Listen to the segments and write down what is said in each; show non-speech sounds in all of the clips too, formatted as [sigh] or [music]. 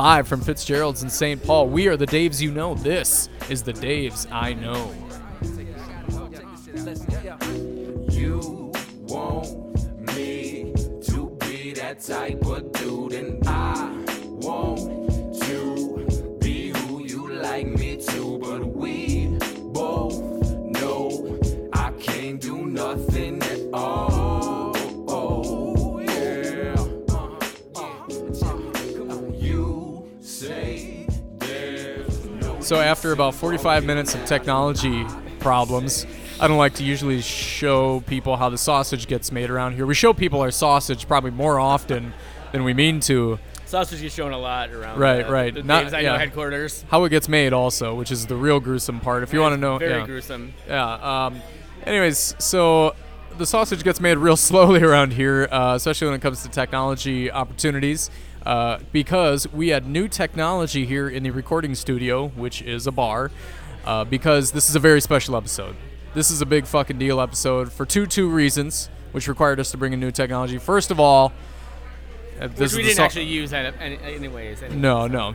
Live from Fitzgerald's in St. Paul, we are the Daves you know. This is the Daves I know. You want me to be that type So, after about 45 minutes of technology problems, I don't like to usually show people how the sausage gets made around here. We show people our sausage probably more often than we mean to. Sausage is shown a lot around. Right, the, right. The Not- yeah. headquarters. How it gets made, also, which is the real gruesome part. If you want to know, Very yeah. gruesome. Yeah. Um, anyways, so the sausage gets made real [laughs] slowly around here, uh, especially when it comes to technology opportunities, uh, because we had new technology here in the recording studio, which is a bar, uh, because this is a very special episode. This is a big fucking deal episode for two two reasons, which required us to bring in new technology. First of all, uh, this Which we didn't actually use that any, anyways. anyways. no, no.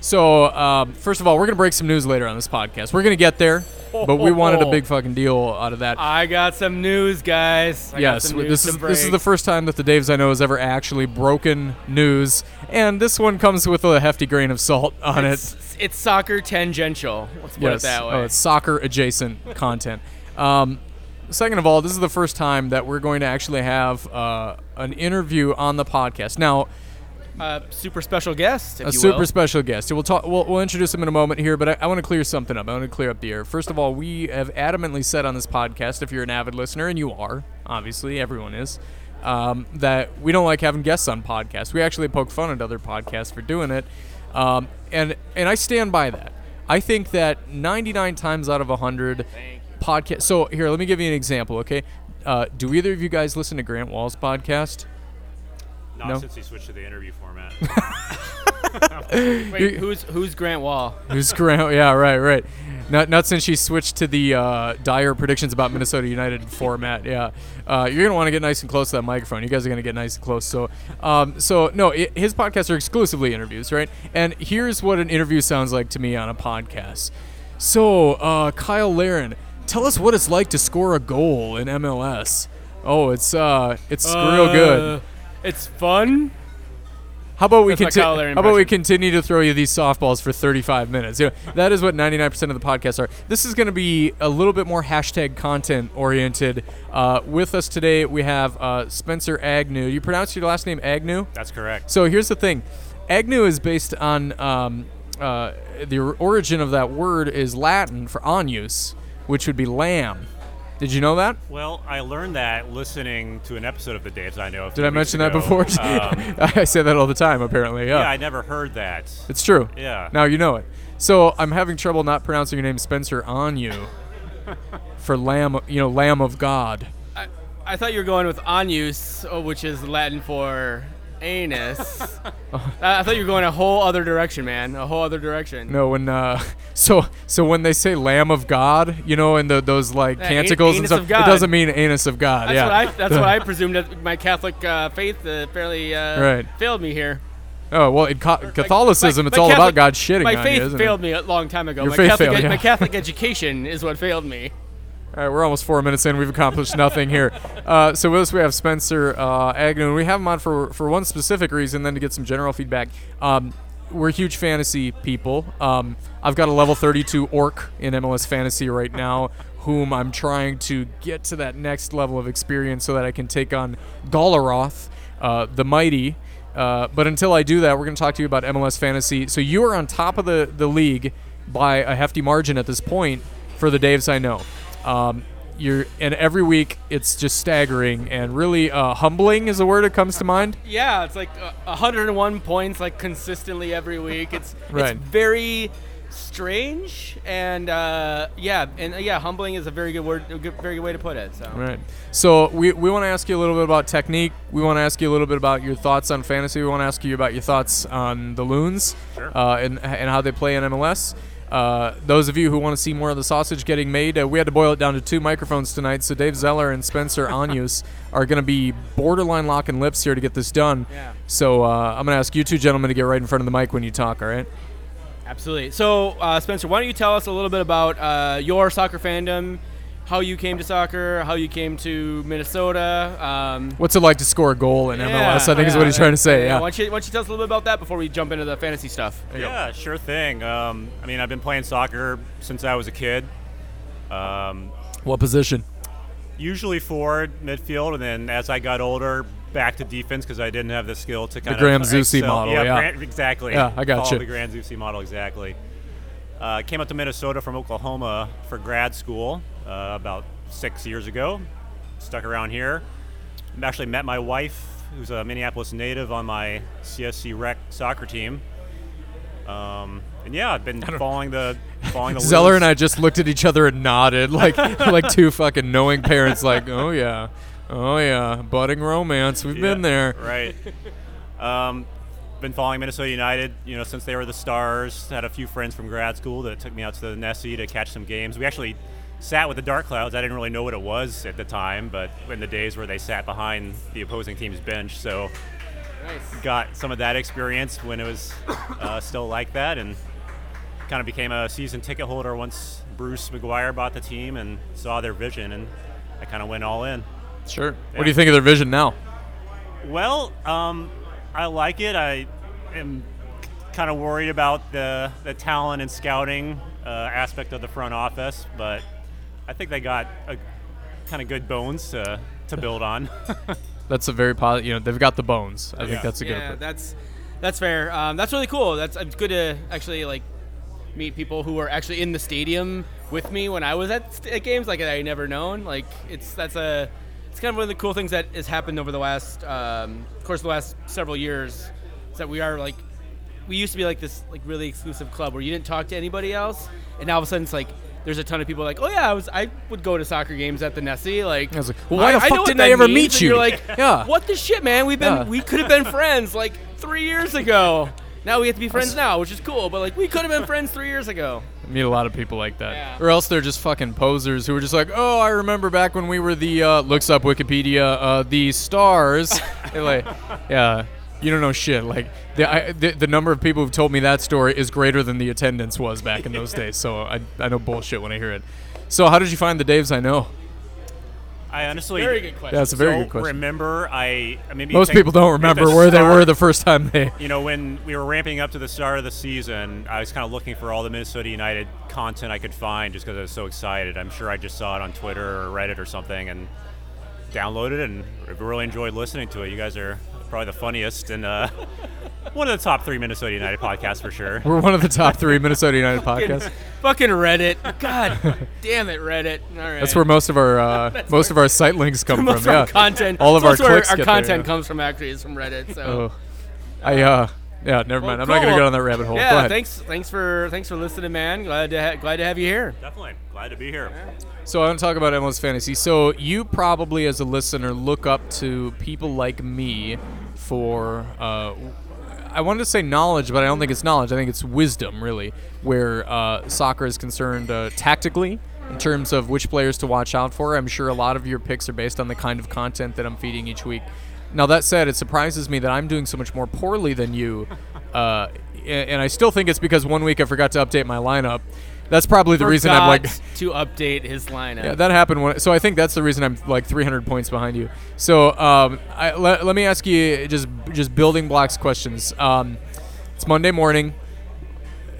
So, um, first of all, we're gonna break some news later on this podcast. We're gonna get there, but we wanted a big [laughs] fucking deal out of that. I got some news, guys. I got yes, some w- news this is this is the first time that the Daves I know has ever actually broken news, and this one comes with a hefty grain of salt on it. It's, it's soccer tangential. Let's put yes, it that way. oh, it's soccer adjacent [laughs] content. Um, second of all, this is the first time that we're going to actually have uh, an interview on the podcast. Now, uh, super special guest, if a super will. special guest. We'll talk. We'll, we'll introduce him in a moment here, but I, I want to clear something up. I want to clear up the air. First of all, we have adamantly said on this podcast, if you're an avid listener, and you are, obviously, everyone is, um, that we don't like having guests on podcasts. We actually poke fun at other podcasts for doing it, um, and and I stand by that. I think that 99 times out of 100 podcast. So here, let me give you an example. Okay, uh, do either of you guys listen to Grant Wahl's podcast? Not No. since he switched to the interview format. [laughs] [laughs] Wait, who's who's Grant Wahl? Who's Grant? Yeah, right, right. Not not since she switched to the uh, dire predictions about Minnesota United format. Yeah, uh, you're gonna want to get nice and close to that microphone. You guys are gonna get nice and close. So, um, so no, i his podcasts are exclusively interviews, right? And here's what an interview sounds like to me on a podcast. So, uh, Cyle Larin, tell us what it's like to score a goal in MLS. Oh, it's uh, it's real good. It's fun. How about we That's my continue? How about we impression. continue to throw you these softballs for 35 minutes? You know, that is what 99% of the podcasts are. This is going to be a little bit more hashtag content oriented. Uh, with us today, we have uh, Spencer Agnew. You pronounce your last name Agnew? That's correct. So here's the thing, Agnew is based on um, uh, the origin of that word is Latin for anus, which would be lamb. Did you know that? Well, I learned that listening to an episode of the Daves I know. a Did few I weeks mention that before? [laughs] Um, I say that all the time, apparently. yeah, yeah, I never heard that. It's true. Yeah. Now you know it. So I'm having trouble not pronouncing your name Spencer on you for lamb, you know, lamb of God. I, I thought you were going with anus, uh, which is Latin for anus. I I thought you were going a whole other direction, man. A whole other direction. No, when uh, [laughs] so so when they say lamb of God, you know, and the those like Yeah, canticles and stuff, it doesn't mean anus of God. That's yeah. what I. That's what I [laughs] presumed. That my Catholic uh, faith uh, fairly uh, Right. failed me here. Oh well, in ca- Catholicism, My- it's my all Catholic- about God shitting My faith you, failed it? me a long time ago. Your my faith Catholic, failed, ed- yeah. my Catholic [laughs] education is what failed me. All right, we're almost four minutes in. We've accomplished nothing here. Uh, so with us, we have Spencer uh, Agnew, we have him on for for one specific reason, then to get some general feedback. Um, we're huge fantasy people. Um, I've got a level 32 orc in MLS Fantasy right now, whom I'm trying to get to that next level of experience so that I can take on Galaroth, uh, the mighty. Uh, but until I do that, we're going to talk to you about MLS Fantasy. So you are on top of the, the league by a hefty margin at this point for the Daves I know. Um, you're and every week it's just staggering and really uh, humbling is the word that comes to mind. Yeah, it's like uh, 101 points, like consistently every week. It's [laughs] Right. it's very strange and uh, yeah, and uh, yeah, humbling is a very good word, a good, very good way to put it. So Right. So we, we want to ask you a little bit about technique. We want to ask you a little bit about your thoughts on fantasy. We want to ask you about your thoughts on the loons Sure. uh, and and how they play in MLS. Uh, those of you who want to see more of the sausage getting made, uh, we had to boil it down to two microphones tonight. So Dave Zeller and Spencer [laughs] Anyus are going to be borderline locking lips here to get this done. Yeah. So uh, I'm going to ask you two gentlemen to get right in front of the mic when you talk. All right. Absolutely. So, uh, Spencer, why don't you tell us a little bit about uh, your soccer fandom, how you came to soccer, how you came to Minnesota? Um, What's it like to score a goal in MLS? I think is what he's trying to say. Yeah. Why don't, you, why don't you tell us a little bit about that before we jump into the fantasy stuff? Yeah, sure thing. Um, I mean, I've been playing soccer since I was a kid. Um, What position? usually forward, midfield, and then as I got older, back to defense because I didn't have the skill to kind of Graham Zusi excel- model, Yeah, yeah. Grant- exactly. Yeah, I got Follow you. The Graham Zusi model, exactly. Uh, came up to Minnesota from Oklahoma for grad school uh, about six years ago. Stuck around here. Actually met my wife, who's a Minneapolis native, on my CSC Rec soccer team. Um, and yeah, I've been following the following the [laughs] Zeller Lewis- and I just looked at each other and nodded like [laughs] like two fucking knowing parents. Like, oh yeah, oh yeah, budding romance. We've been there. Right. Um, been following Minnesota United, you know, since they were the Stars. Had a few friends from grad school that took me out to the Nessie to catch some games. We actually sat with the Dark Clouds. I didn't really know what it was at the time, but in the days where they sat behind the opposing team's bench, so Nice. got some of that experience when it was uh, still like that, and kind of became a season ticket holder once Bruce McGuire bought the team and saw their vision, and I kind of went all in. Sure. What do you think of their vision now? Well, um, I like it. I am kind of worried about the, the talent and scouting uh, aspect of the front office, but I think they got a kind of good bones to, to build on. [laughs] That's a very positive. You know, they've got the bones. I think that's a good. Yeah, approach. that's that's fair. Um, that's really cool. That's it's good to actually like meet people who were actually in the stadium with me when I was at, st- at games like I never known. Like it's that's a it's kind of one of the cool things that has happened over the last um, of course the last several years is that we are like we used to be like this like really exclusive club where you didn't talk to anybody else and now all of a sudden it's like there's a ton of people like oh yeah I was I would go to soccer games at the Nessie like I was like, well, why the I fuck know didn't I ever means," meet and you? You're like, [laughs] Yeah. what the shit, man? We've been, Yeah. we could have been friends like three years ago. Now we have to be friends now, which is cool. But like, we could have been friends three years ago. I meet a lot of people like that. Yeah. Or else they're just fucking posers who are just like, oh, I remember back when we were the uh, looks up Wikipedia, uh, the stars. [laughs] Like, yeah, you don't know shit. Like the, I, the the number of people who've told me that story is greater than the attendance was back in those [laughs] days. So I I know bullshit when I hear it. So how did you find the Daves I know? I honestly Very good question. That's a very don't good question. remember. I maybe Most people don't remember the where they were the first time they. [laughs] You know, when we were ramping up to the start of the season, I was kind of looking for all the Minnesota United content I could find just because I was so excited. I'm sure I just saw it on Twitter or Reddit or something and downloaded it and really enjoyed listening to it. You guys are probably the funniest and uh, [laughs] one of the top three Minnesota United podcasts for sure. We're one of the top three Minnesota United podcasts. Fucking Reddit. God [laughs] damn it, Reddit. All right. That's where most of our uh, [laughs] most of our site links come from. Yeah, content. All of our clicks our get there, content yeah. comes from. Actually, is from Reddit. So. Oh, I uh, yeah, never Well, mind. I'm not gonna go down that rabbit hole. Yeah, thanks. Thanks for thanks for listening, man. Glad to ha- glad to have you here. Definitely. Glad to be here. So I want to talk about MLS fantasy. So you probably, as a listener, look up to people like me for. Uh, I wanted to say knowledge, but I don't think it's knowledge. I think it's wisdom, really, where uh, soccer is concerned uh, tactically in terms of which players to watch out for. I'm sure a lot of your picks are based on the kind of content that I'm feeding each week. Now that said, it surprises me that I'm doing so much more poorly than you, uh, and I still think it's because one week I forgot to update my lineup. That's probably the reason I'm like. To update his lineup. Yeah, that happened. When, so I think that's the reason I'm like 300 points behind you. So um, I, let, let me ask you just just building blocks questions. Um, it's Monday morning.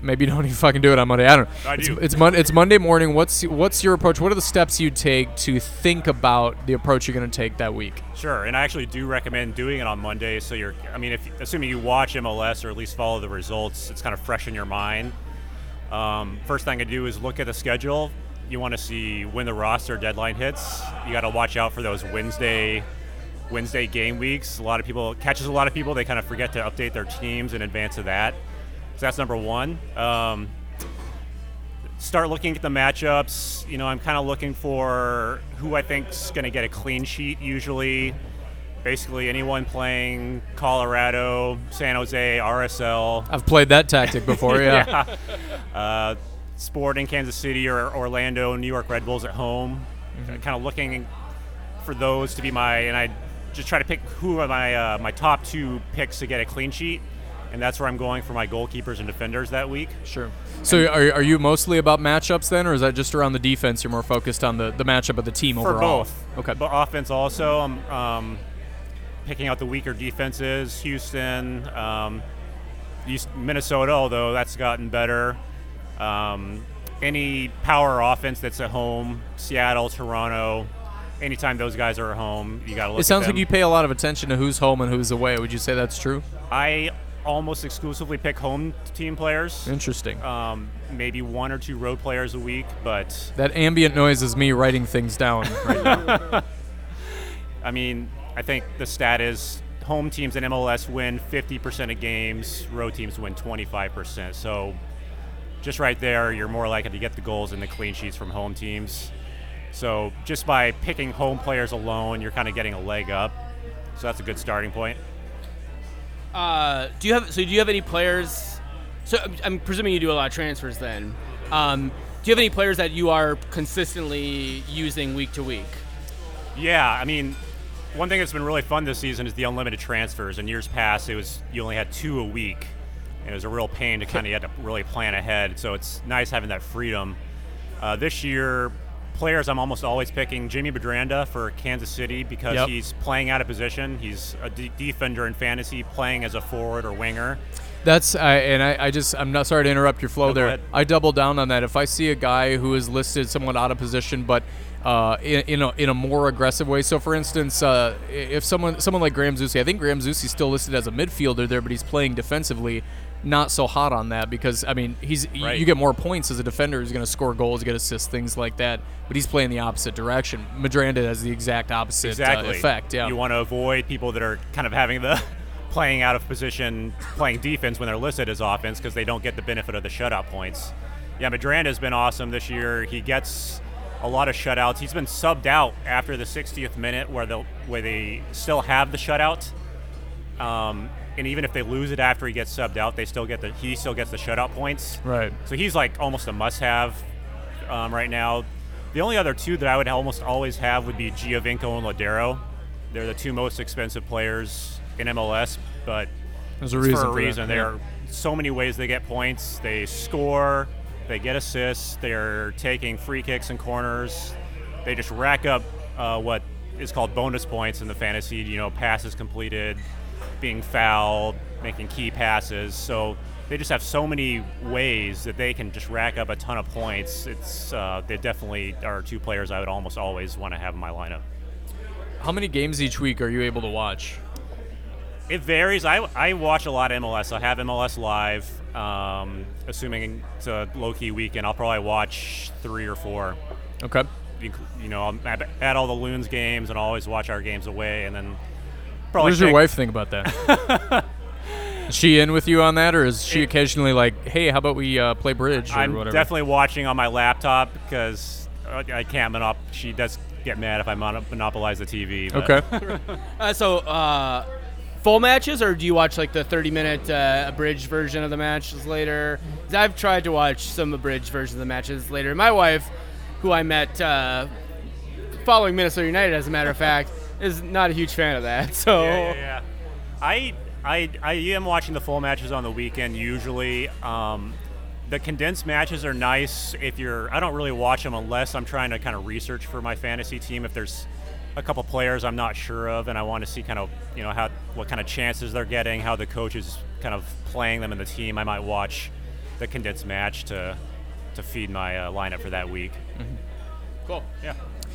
Maybe you don't even fucking do it on Monday. I don't know. I it's, do. It's, Mon- it's Monday morning. What's what's your approach? What are the steps you take to think about the approach you're going to take that week? Sure, and I actually do recommend doing it on Monday. So you're, I mean, if assuming you watch MLS or at least follow the results, it's kind of fresh in your mind. Um, first thing I do is look at the schedule. You want to see when the roster deadline hits. You got to watch out for those Wednesday, Wednesday game weeks. A lot of people catches a lot of people. They kind of forget to update their teams in advance of that. So that's number one. Um, start looking at the matchups. You know, I'm kind of looking for who I think's going to get a clean sheet. Usually, basically anyone playing Colorado, San Jose, RSL. I've played that tactic [laughs] before. Yeah. Uh, Sporting, Kansas City, or Orlando, New York Red Bulls at home. Kind of looking for those to be my, and I just try to pick who are my uh, my top two picks to get a clean sheet, and that's where I'm going for my goalkeepers and defenders that week. Sure. So are, are you mostly about matchups then, or is that just around the defense? You're more focused on the, the matchup of the team For overall. both. Okay. But offense also, I'm um, picking out the weaker defenses. Houston, um, East- Minnesota, although that's gotten better. Um, any power offense that's at home, Seattle, Toronto, anytime those guys are at home, you got to look. It sounds like you pay a lot of attention to who's home and who's away. Would you say that's true? I almost exclusively pick home team players. Interesting. Um, maybe one or two road players a week, but that ambient noise is me writing things down. Right now. [laughs] I mean, I think the stat is home teams in MLS win 50% of games, road teams win 25%. So just right there, you're more likely to get the goals and the clean sheets from home teams. So just by picking home players alone, you're kind of getting a leg up. So that's a good starting point. Uh, do you have so do you have any players? So I'm, I'm presuming you do a lot of transfers then. Um, do you have any players that you are consistently using week to week? Yeah, I mean, one thing that's been really fun this season is the unlimited transfers. In years past, it was you only had two a week, and it was a real pain to kind of you had to really plan ahead. So it's nice having that freedom. Uh, this year, players I'm almost always picking Jimmy Medranda for Kansas City because Yep. he's playing out of position. He's a defender in fantasy, playing as a forward or winger. That's I and I, I just I'm not sorry to interrupt your flow No, there. I double down on that. If I see a guy who is listed somewhat out of position, but uh, in, in, a, in a more aggressive way. So, for instance, uh, if someone someone like Graham Zusi, I think Graham Zusi's still listed as a midfielder there, but he's playing defensively. Not so hot on that because I mean he's right. you get more points as a defender. He's going to score goals, get assists, things like that. But he's playing the opposite direction. Medranda has the exact opposite uh, Exactly. effect. Yeah. You want to avoid people that are kind of having the [laughs] playing out of position, playing defense when they're listed as offense because they don't get the benefit of the shutout points. Yeah, Medranda has been awesome this year. He gets a lot of shutouts. He's been subbed out after the 60th minute where they where they still have the shutout. Um, and even if they lose it after he gets subbed out, they still get the he still gets the shutout points. Right. So he's like almost a must-have um, right now. The only other two that I would almost always have would be Giovinco and Lodeiro. They're the two most expensive players in MLS, but There's a reason for a for reason. yeah. There are so many ways they get points. They score, they get assists, they're taking free kicks and corners. They just rack up uh, what is called bonus points in the fantasy. You know, passes completed, being fouled, making key passes. So they just have so many ways that they can just rack up a ton of points. It's uh, they definitely are two players I would almost always want to have in my lineup. How many games each week are you able to watch? It varies. I, I watch a lot of MLS. I have MLS live. Um, assuming it's a low key weekend, I'll probably watch three or four. Okay. You, you know, I'll add, add all the Loons games and I'll always watch our games away, and then probably. What does your wife think about that? [laughs] is she in with you on that, or is she It- occasionally like, "Hey, how about we uh, play bridge or I'm whatever"? definitely watching on my laptop because uh, I can't monop. She does get mad if I mono- monopolize the TV. but- Okay. [laughs] Uh, so, uh, full matches, or do you watch like the 30 minute uh, abridged version of the matches later? I've tried to watch some abridged versions of the matches later. My wife, who I met uh, following Minnesota United, as a matter of fact, is not a huge fan of that. [laughs] So, Yeah, yeah, yeah. I, I, I am watching the full matches on the weekend usually. Um, the condensed matches are nice if you're. I don't really watch them unless I'm trying to kind of research for my fantasy team. If there's a couple players I'm not sure of, and I want to see kind of you know how what kind of chances they're getting, how the coach is kind of playing them in the team, I might watch the condensed match to to feed my uh, lineup for that week. cool. Yeah.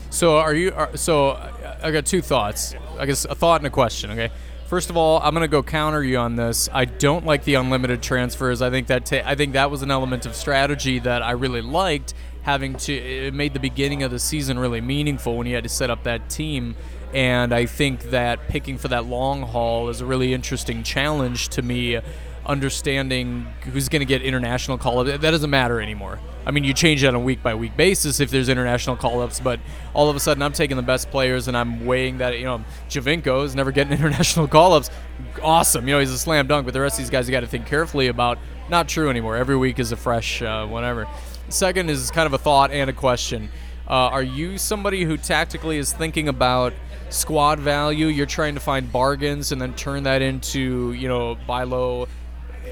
So are you? Are, so I- I got two thoughts. I guess a thought and a question. Okay. First of all, I'm gonna go counter you on this. I don't like the unlimited transfers. I think that ta- I think that was an element of strategy that I really liked. Having to it made the beginning of the season really meaningful when you had to set up that team. And I think that picking for that long haul is a really interesting challenge to me. Understanding who's going to get international call up, that doesn't matter anymore. I mean, you change it on a week by week basis if there's international call ups, but all of a sudden I'm taking the best players and I'm weighing that, you know, Giovinco is never getting [laughs] international call ups. Awesome. You know, he's a slam dunk, but the rest of these guys you got to think carefully about. Not true anymore. Every week is a fresh uh, whatever. Second is kind of a thought and a question. Uh, are you somebody who tactically is thinking about squad value? You're trying to find bargains and then turn that into, you know, buy low,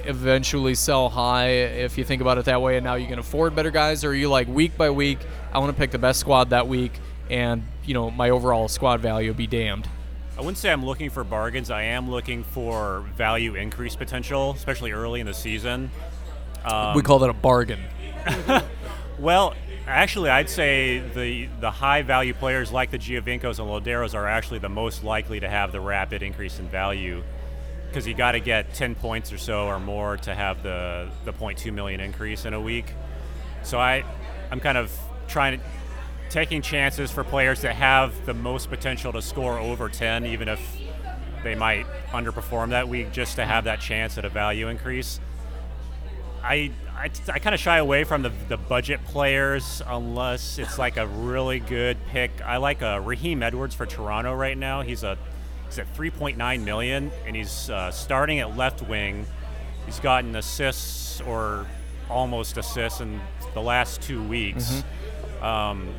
eventually sell high if you think about it that way, and now you can afford better guys? Or are you like week by week, I want to pick the best squad that week, and, you know, my overall squad value be damned? I wouldn't say I'm looking for bargains. I am looking for value increase potential, especially early in the season. Um, we call that a bargain. [laughs] Well, actually, I'd say the the high value players like the Giovincos and Lodeiros are actually the most likely to have the rapid increase in value because you got to get 10 points or so or more to have the the 0.2 million increase in a week. So I I'm kind of trying to taking chances for players that have the most potential to score over 10 even if they might underperform that week just to have that chance at a value increase. I I, I kind of shy away from the, the budget players unless it's like a really good pick. I like uh, Raheem Edwards for Toronto right now. He's a he's at 3.9 million, and he's uh, starting at left wing. He's gotten assists or almost assists in the last two weeks. Um,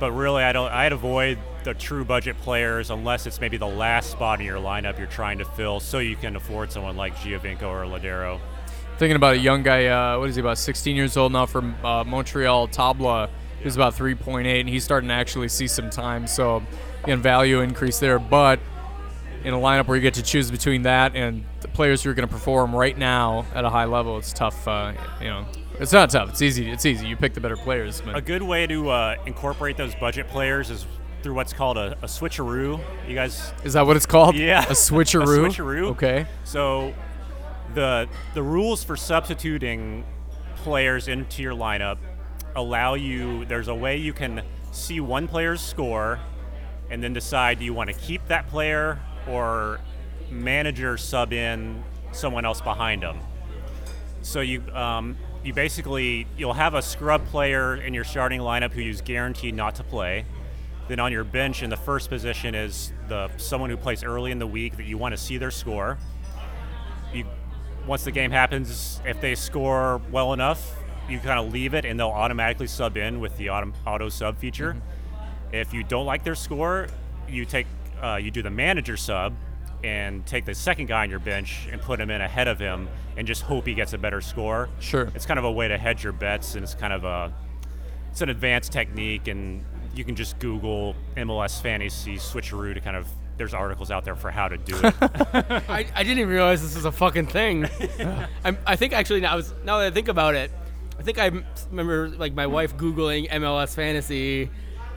but really, I don't. I'd avoid the true budget players unless it's maybe the last spot in your lineup you're trying to fill, so you can afford someone like Giovinco or Lodeiro. Thinking about a young guy, uh, what is he, about 16 years old now from uh, Montreal, Tabla, who's about 3.8, and he's starting to actually see some time. So, again, value increase there. But in a lineup where you get to choose between that and the players who are going to perform right now at a high level, it's tough. Uh, you know, it's not tough. It's easy. It's easy. You pick the better players. But A good way to uh, incorporate those budget players is through what's called a, a switcheroo. You guys, is that what it's called? Yeah. a switcheroo. [laughs] A switcheroo. Okay. so the the rules for substituting players into your lineup allow you. There's a way you can see one player's score, and then decide do you want to keep that player or manager sub in someone else behind them. So you um, you basically you'll have a scrub player in your starting lineup who is guaranteed not to play. Then on your bench in the first position is the someone who plays early in the week that you want to see their score. Once the game happens, if they score well enough, you kind of leave it and they'll automatically sub in with the auto, auto sub feature. If you don't like their score, you take uh, you do the manager sub and take the second guy on your bench and put him in ahead of him and just hope he gets a better score. Sure. It's kind of a way to hedge your bets and it's kind of a it's an advanced technique and you can just Google MLS fantasy switcheroo to kind of there's articles out there for how to do it. [laughs] I, I didn't even realize this was a fucking thing. [laughs] I'm, I think actually now, I was, now that I think about it, I think I remember like my wife googling MLS fantasy,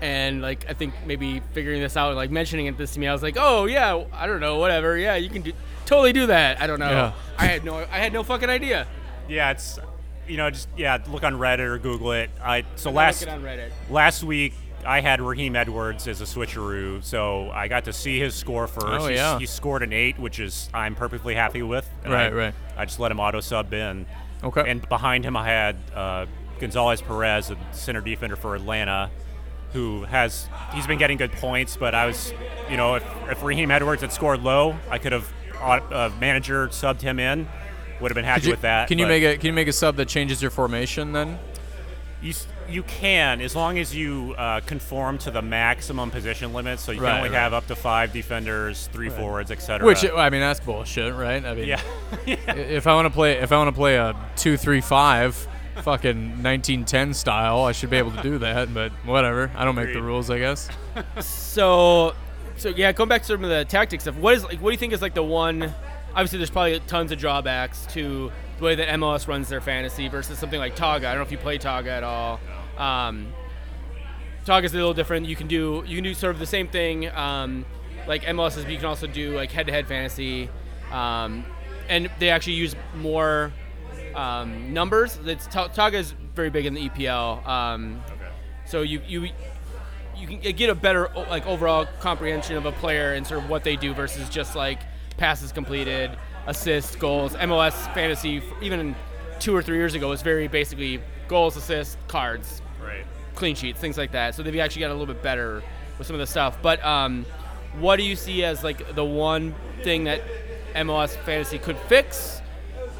and like I think maybe figuring this out, like mentioning it this to me. I was like, oh yeah, I don't know, whatever. Yeah, you can do totally do that. I don't know. Yeah. I had no I had no fucking idea. yeah, it's you know just yeah look on Reddit or Google it. I so I'm last looking on Reddit. last week I had Raheem Edwards as a switcheroo, so I got to see his score first. Oh, He's- yeah. he scored an eight, which is I'm perfectly happy with. Right, I, right. I just let him auto sub in. Okay. And behind him, I had uh, Gonzalez Pirez, a center defender for Atlanta, who has he's been getting good points. But I was, you know, if, if Raheem Edwards had scored low, I could have uh, manager subbed him in. Would have been happy you- with that. Can you make a Can you make a sub that changes your formation then? You, you can as long as you uh, conform to the maximum position limit. So you Right, can only right. have up to five defenders, three forwards, etc. Which I mean, that's bullshit, right? I mean, yeah, [laughs] i- if I want to play, if I want to play a two three five, fucking 1910 style, I should be able to do that. But whatever, I don't make the rules, I guess. [laughs] So, so yeah, going back to some of the tactics stuff. What is like? What do you think is like the one? Obviously, there's probably tons of drawbacks to the way that MLS runs their fantasy versus something like Togga. I don't know if you play Togga at all. Um, Togga's a little different. You can do you can do sort of the same thing um, like MLS is, but you can also do like head-to-head fantasy, um, and they actually use more um, numbers. It's Taga is very big in the EPL. Um, so you you you can get a better like overall comprehension of a player and sort of what they do versus just like passes completed, assists, goals. MLS fantasy, even two or three years ago, was very basically goals, assists, cards, right. clean sheets, things like that. So they've actually got a little bit better with some of the stuff. But um, what do you see as like the one thing that MLS fantasy could fix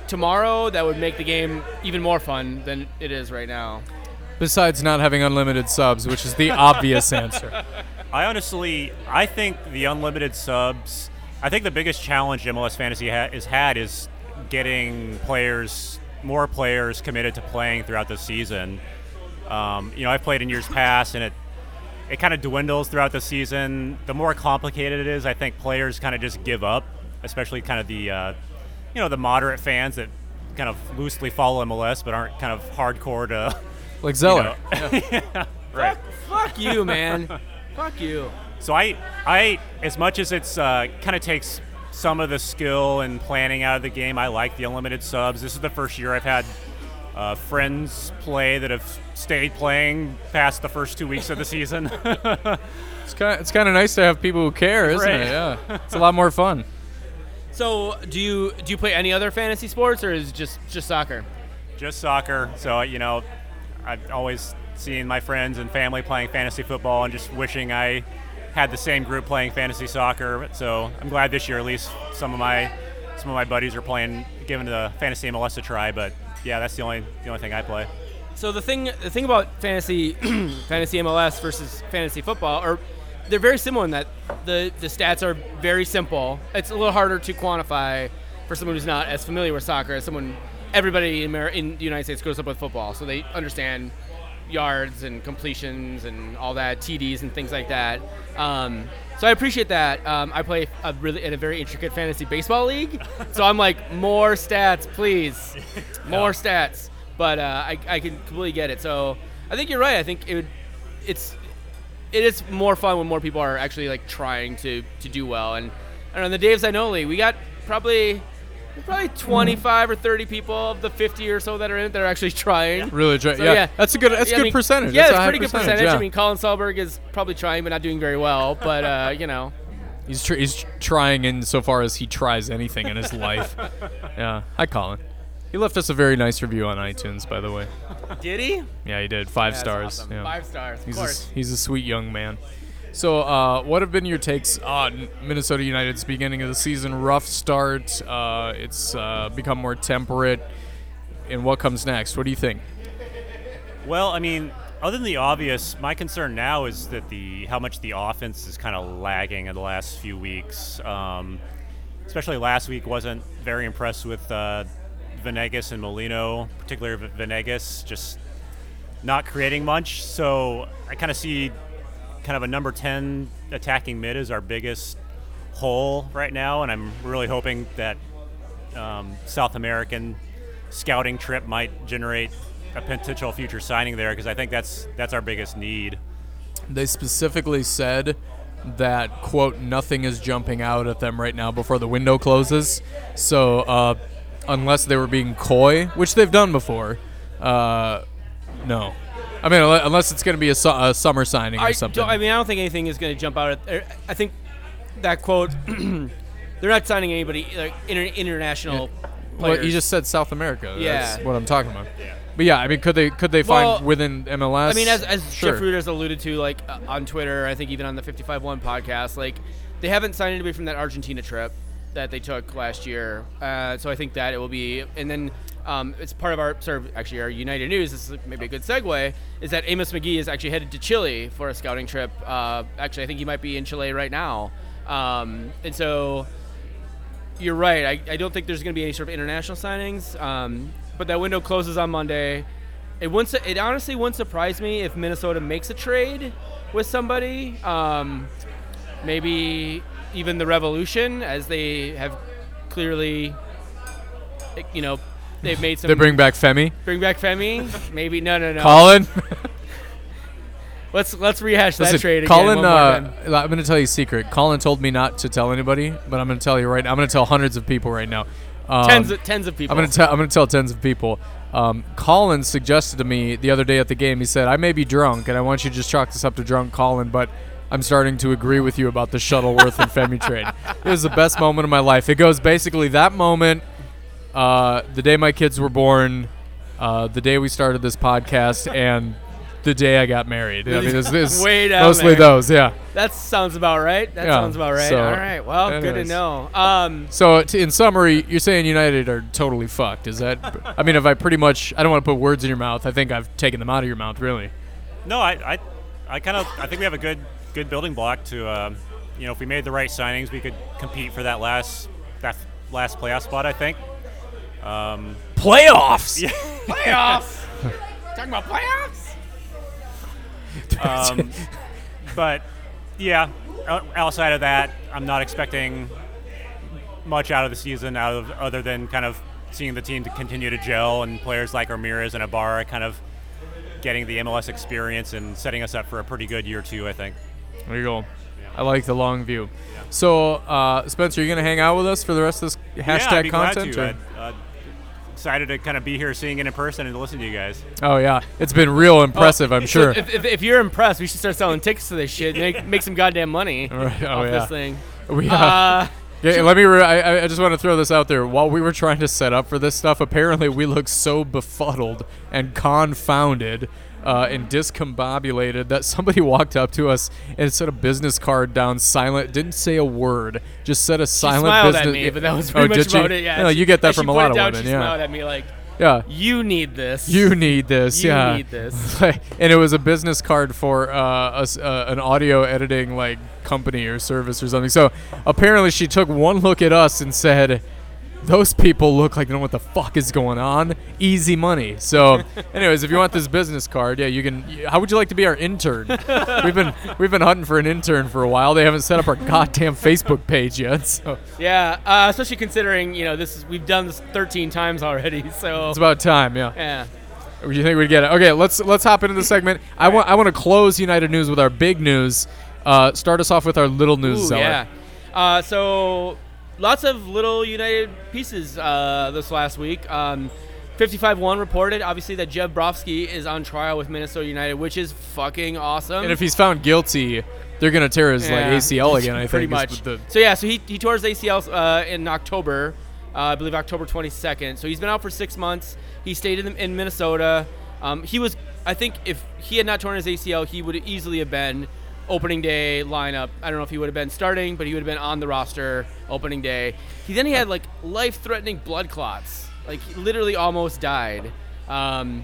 tomorrow that would make the game even more fun than it is right now? Besides not having unlimited subs, which is the [laughs] obvious answer. I honestly, I think the unlimited subs. I think the biggest challenge MLS Fantasy ha- has had is getting players, more players committed to playing throughout the season. Um, you know, I've played in years past, and it it kind of dwindles throughout the season. The more complicated it is, I think players kind of just give up, especially kind of the uh, you know the moderate fans that kind of loosely follow MLS but aren't kind of hardcore to Like you Zeller. know. [laughs] right. Fuck you, man. [laughs] Fuck you. So I, I, as much as it's uh, kind of takes some of the skill and planning out of the game, I like the unlimited subs. This is the first year I've had uh, friends play that have stayed playing past the first two weeks of the season. [laughs] It's kind of, it's kind of nice to have people who care, isn't Right. it? Yeah. It's a lot more fun. So, do you do you play any other fantasy sports, or is it just just soccer? Just soccer. So you know, I've always seen my friends and family playing fantasy football, and just wishing I had the same group playing fantasy soccer. So I'm glad this year at least some of my some of my buddies are playing, giving the fantasy MLS a try. But yeah, that's the only the only thing I play. So the thing the thing about fantasy [clears throat] fantasy MLS versus fantasy football are they're very similar in that the the stats are very simple. It's a little harder to quantify for someone who's not as familiar with soccer as someone everybody in, in the United States grows up with football, so they understand yards and completions and all that TDs and things like that. Um, so I appreciate that. Um, I play a really in a very intricate fantasy baseball league, so I'm like more stats, please, [laughs] more stats. But uh, I, I can completely get it. So I think you're right. I think it would, it's it is more fun when more people are actually like trying to to do well. And I don't know the Dave's I know we got probably probably 25 or 30 people of the 50 or so that are in it that are actually trying. Really, trying. So, yeah, yeah. That's a good. That's a I good mean, percentage. Yeah, That's it's a pretty good percentage. yeah. I mean, Colin Selberg is probably trying, but not doing very well. But uh, [laughs] you know, he's tr- he's trying insofar as he tries anything in his life. [laughs] Yeah. Hi, Colin. He left us a very nice review on iTunes, by the way. did he? Yeah, he did. Five That's stars. awesome. Yeah. Five stars. Of He's course. s- he's a sweet young man. So, uh, what have been your takes on Minnesota United's beginning of the season? Rough start. Uh, it's uh, become more temperate. And what comes next? What do you think? Well, I mean, other than the obvious, my concern now is that the how much the offense is kind of lagging in the last few weeks. Um, especially last week, wasn't very impressed with uh, Venegas and Molino, particularly Venegas, just not creating much. So I kind of see kind of a number 10 attacking mid is our biggest hole right now, and I'm really hoping that um, South American scouting trip might generate a potential future signing there because I think that's that's our biggest need. They specifically said that, quote, nothing is jumping out at them right now before the window closes. So, uh, unless they were being coy, which they've done before, uh, no. I mean, unless it's going to be a, su- a summer signing or I, something. I mean, I don't think anything is going to jump out. At, er, I think that quote. [clears throat] they're not signing anybody like inter, international. Well, you just said South America. That's Yeah. what I'm talking about. Yeah. But yeah, I mean, could they could they find within MLS? I mean, as, as sure. Jeff Reuters alluded to, like uh, on Twitter, I think even on the 55-1 podcast, like they haven't signed anybody from that Argentina trip that they took last year. Uh, so I think that it will be, and then um, it's part of our sort of actually our United News. This is maybe a good segue. Is that Amos Magee is actually headed to Chile for a scouting trip? Uh, actually, I think he might be in Chile right now. Um, and so you're right. I, I don't think there's going to be any sort of international signings. Um, but that window closes on Monday. It wouldn't. su- It honestly wouldn't surprise me if Minnesota makes a trade with somebody. Um, maybe even the Revolution, as they have clearly, you know, they've [laughs] made some. they bring back Femi, bring back Femi. Maybe no, no, no. Colin. [laughs] Let's let's rehash that Listen, trade again. Colin. Uh. I'm going to tell you a secret. Colin told me not to tell anybody, but I'm going to tell you right now. I'm going to tell hundreds of people right now. Um, tens of, tens of people. I'm gonna tell. I'm gonna tell tens of people. Um, Colin suggested to me the other day at the game. He said, "I may be drunk, and I want you to just chalk this up to drunk Colin, but I'm starting to agree with you about the Shuttleworth and Femi trade. [laughs] It was the best moment of my life. It goes basically that moment, uh, the day my kids were born, uh, the day we started this podcast, and the day I got married. I mean, it's, it's [laughs] Way down mostly there. those, yeah. That sounds about right. That Yeah, sounds about right. so, All right. Well, good to know. Um, So, t- in summary, you're saying United are totally fucked. Is that? I mean, if I pretty much, I don't want to put words in your mouth. I think I've taken them out of your mouth, really. No, I, I, I kind of, I think we have a good, good building block to, um, you know, if we made the right signings, we could compete for that last, that last playoff spot. I think. Um, Playoffs. [laughs] playoffs. Talking about playoffs. um, but yeah, outside of that, I'm not expecting much out of the season, out of other than kind of seeing the team to continue to gel and players like Ramirez and Ibarra kind of getting the MLS experience and setting us up for a pretty good year two. I think. There you go. I like the long view. So, uh, Spencer, you gonna hang out with us for the rest of this hashtag yeah, I'd be content? Glad or- to. Uh, uh, excited to kind of be here, seeing it in person, and to listen to you guys. Oh yeah, it's been real impressive. I'm sure. If, if, if you're impressed, we should start selling tickets to this shit. Make [laughs] make some goddamn money Right, oh, off yeah. this thing. we, uh, Uh, [laughs] Yeah, let me. Re- I, I just want to throw this out there. While we were trying to set up for this stuff, apparently we looked so befuddled and confounded uh, and discombobulated that somebody [laughs] walked up to us and set a business card down silent, didn't say a word, just said a she silent smiled business. at me, but that was oh, pretty much did she? about it. Yeah. No, She- you get that from a lot of down, women. She yeah. smiled at me like, Yeah. "You need this. You need this, You yeah. need this." [laughs] and it was a business card for uh, a uh, an audio editing like company or service or something. So apparently, she took one look at us and said, "Those people look like they don't know what the fuck is going on. Easy money." So, [laughs] anyways, if you want this business card, yeah, you can. How would you like to be our intern? [laughs] we've been we've been hunting for an intern for a while. They haven't set up our goddamn Facebook page yet. So Yeah, uh, especially considering you know this is we've done this 13 times already. [laughs] So it's about time. Yeah. yeah. You think we'd get it? Okay, let's let's hop into the segment. I want I want to close United News with our big news. Uh, start us off with our little news. Ooh, yeah. Uh, so lots of little United pieces uh, this last week. Um, 55-1 reported, obviously, that Jeb Brovsky is on trial with Minnesota United, which is fucking awesome. And if he's found guilty, they're gonna tear his like ACL again. I think pretty much. The, so yeah, so he, he tore his ACL uh, in October, uh, I believe October 22nd. So he's been out for six months. He stayed in, in Minnesota. Um, he was, I think, if he had not torn his ACL, he would easily have been opening day lineup. I don't know if he would have been starting, but he would have been on the roster opening day. He then he had like life-threatening blood clots. Like he literally almost died. Um,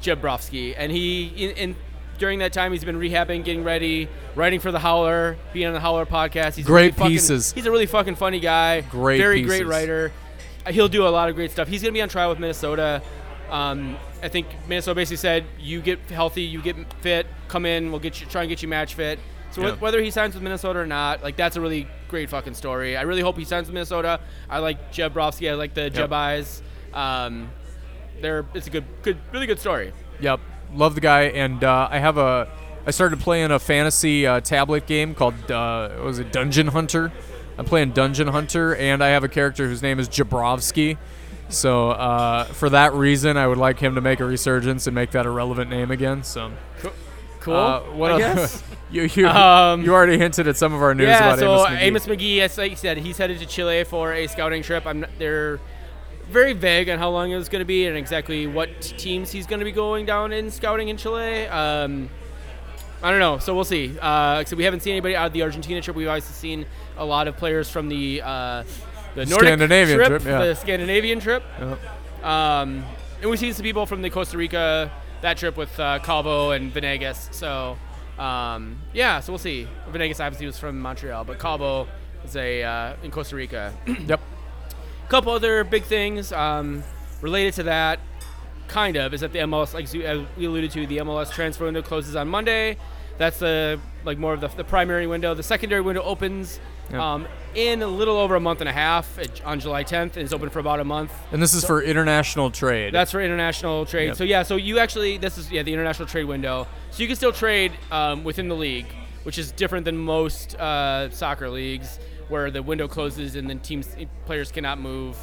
Jabrowski, and he in, in during that time he's been rehabbing, getting ready, writing for the Howler, being on the Howler podcast. He's Great really fucking- pieces. He's a really fucking funny guy. Great very pieces. great writer. He'll do a lot of great stuff. He's gonna be on trial with Minnesota. Um, I think Minnesota basically said, "You get healthy, you get fit, come in, we'll get you, try and get you match fit." So Yeah. whether he signs with Minnesota or not, like that's a really great fucking story. I really hope he signs with Minnesota. I like Jeb Brovsky. I like the Jeb eyes. Um, they're it's a good, good, really good story. Yep, love the guy, and uh, I have a. I started playing a fantasy uh, tablet game called uh, what was it Dungeon Hunter. I'm playing Dungeon Hunter, and I have a character whose name is Jabrovsky. So uh, for that reason, I would like him to make a resurgence and make that a relevant name again. So Cool. Uh, what I else? guess. [laughs] you you, Um, you already hinted at some of our news yeah, about so Amos Amos Magee. Magee, as I said, he's headed to Chile for a scouting trip. I'm not, they're very vague on how long it was going to be and exactly what teams he's going to be going down in scouting in Chile. Um, I don't know, so we'll see. Uh, so we haven't seen anybody out of the Argentina trip. We've obviously seen a lot of players from the uh, the Nordic Scandinavian trip, trip, yeah. the Scandinavian trip. Yep. Um, and we've seen some people from the Costa Rica that trip with uh, Calvo and Venegas. So um, yeah, so we'll see. Venegas obviously was from Montreal, but Calvo is a uh, in Costa Rica. [clears throat] Yep. A couple other big things um, related to that, kind of, is that the MLS, like as we alluded to, the MLS transfer window closes on Monday. That's the like more of the, the primary window. The secondary window opens Yep. um, in a little over a month and a half uh, on July 10th, and it's open for about a month. And this is for international trade. That's for international trade. Yep. So yeah, so you actually this is yeah the international trade window. So you can still trade um, within the league, which is different than most uh, soccer leagues where the window closes and then teams players cannot move.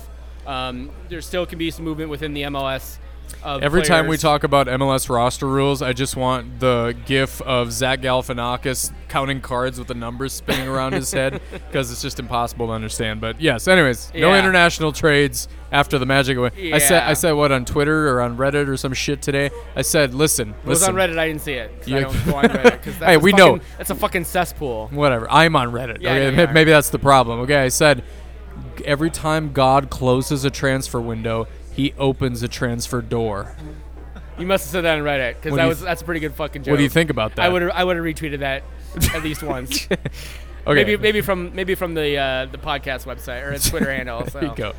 Um, there still can be some movement within the MLS of Every time we talk about MLS roster rules, I just want the gif of Zach Galifianakis counting cards with the numbers spinning around his head [laughs] because it's just impossible to understand. But yes, anyways, no international trades after the Magic away. I said I said what on Twitter or on Reddit or some shit today. I said, listen, It was listen, on Reddit. I didn't see it. 'cause I You- don't go on Reddit. [laughs] Hey, we a know. fucking- That's a fucking cesspool. whatever. I'm on Reddit. Yeah, okay? yeah, May- Maybe that's the problem. Okay, I said every time God closes a transfer window, He opens a transfer door. You must have said that in Reddit because that was th- that's a pretty good fucking joke. What do you think about that? I would I would have retweeted that at least once. [laughs] Okay. Maybe maybe from maybe from the uh, the podcast website or its Twitter [laughs] handle. So. There you go.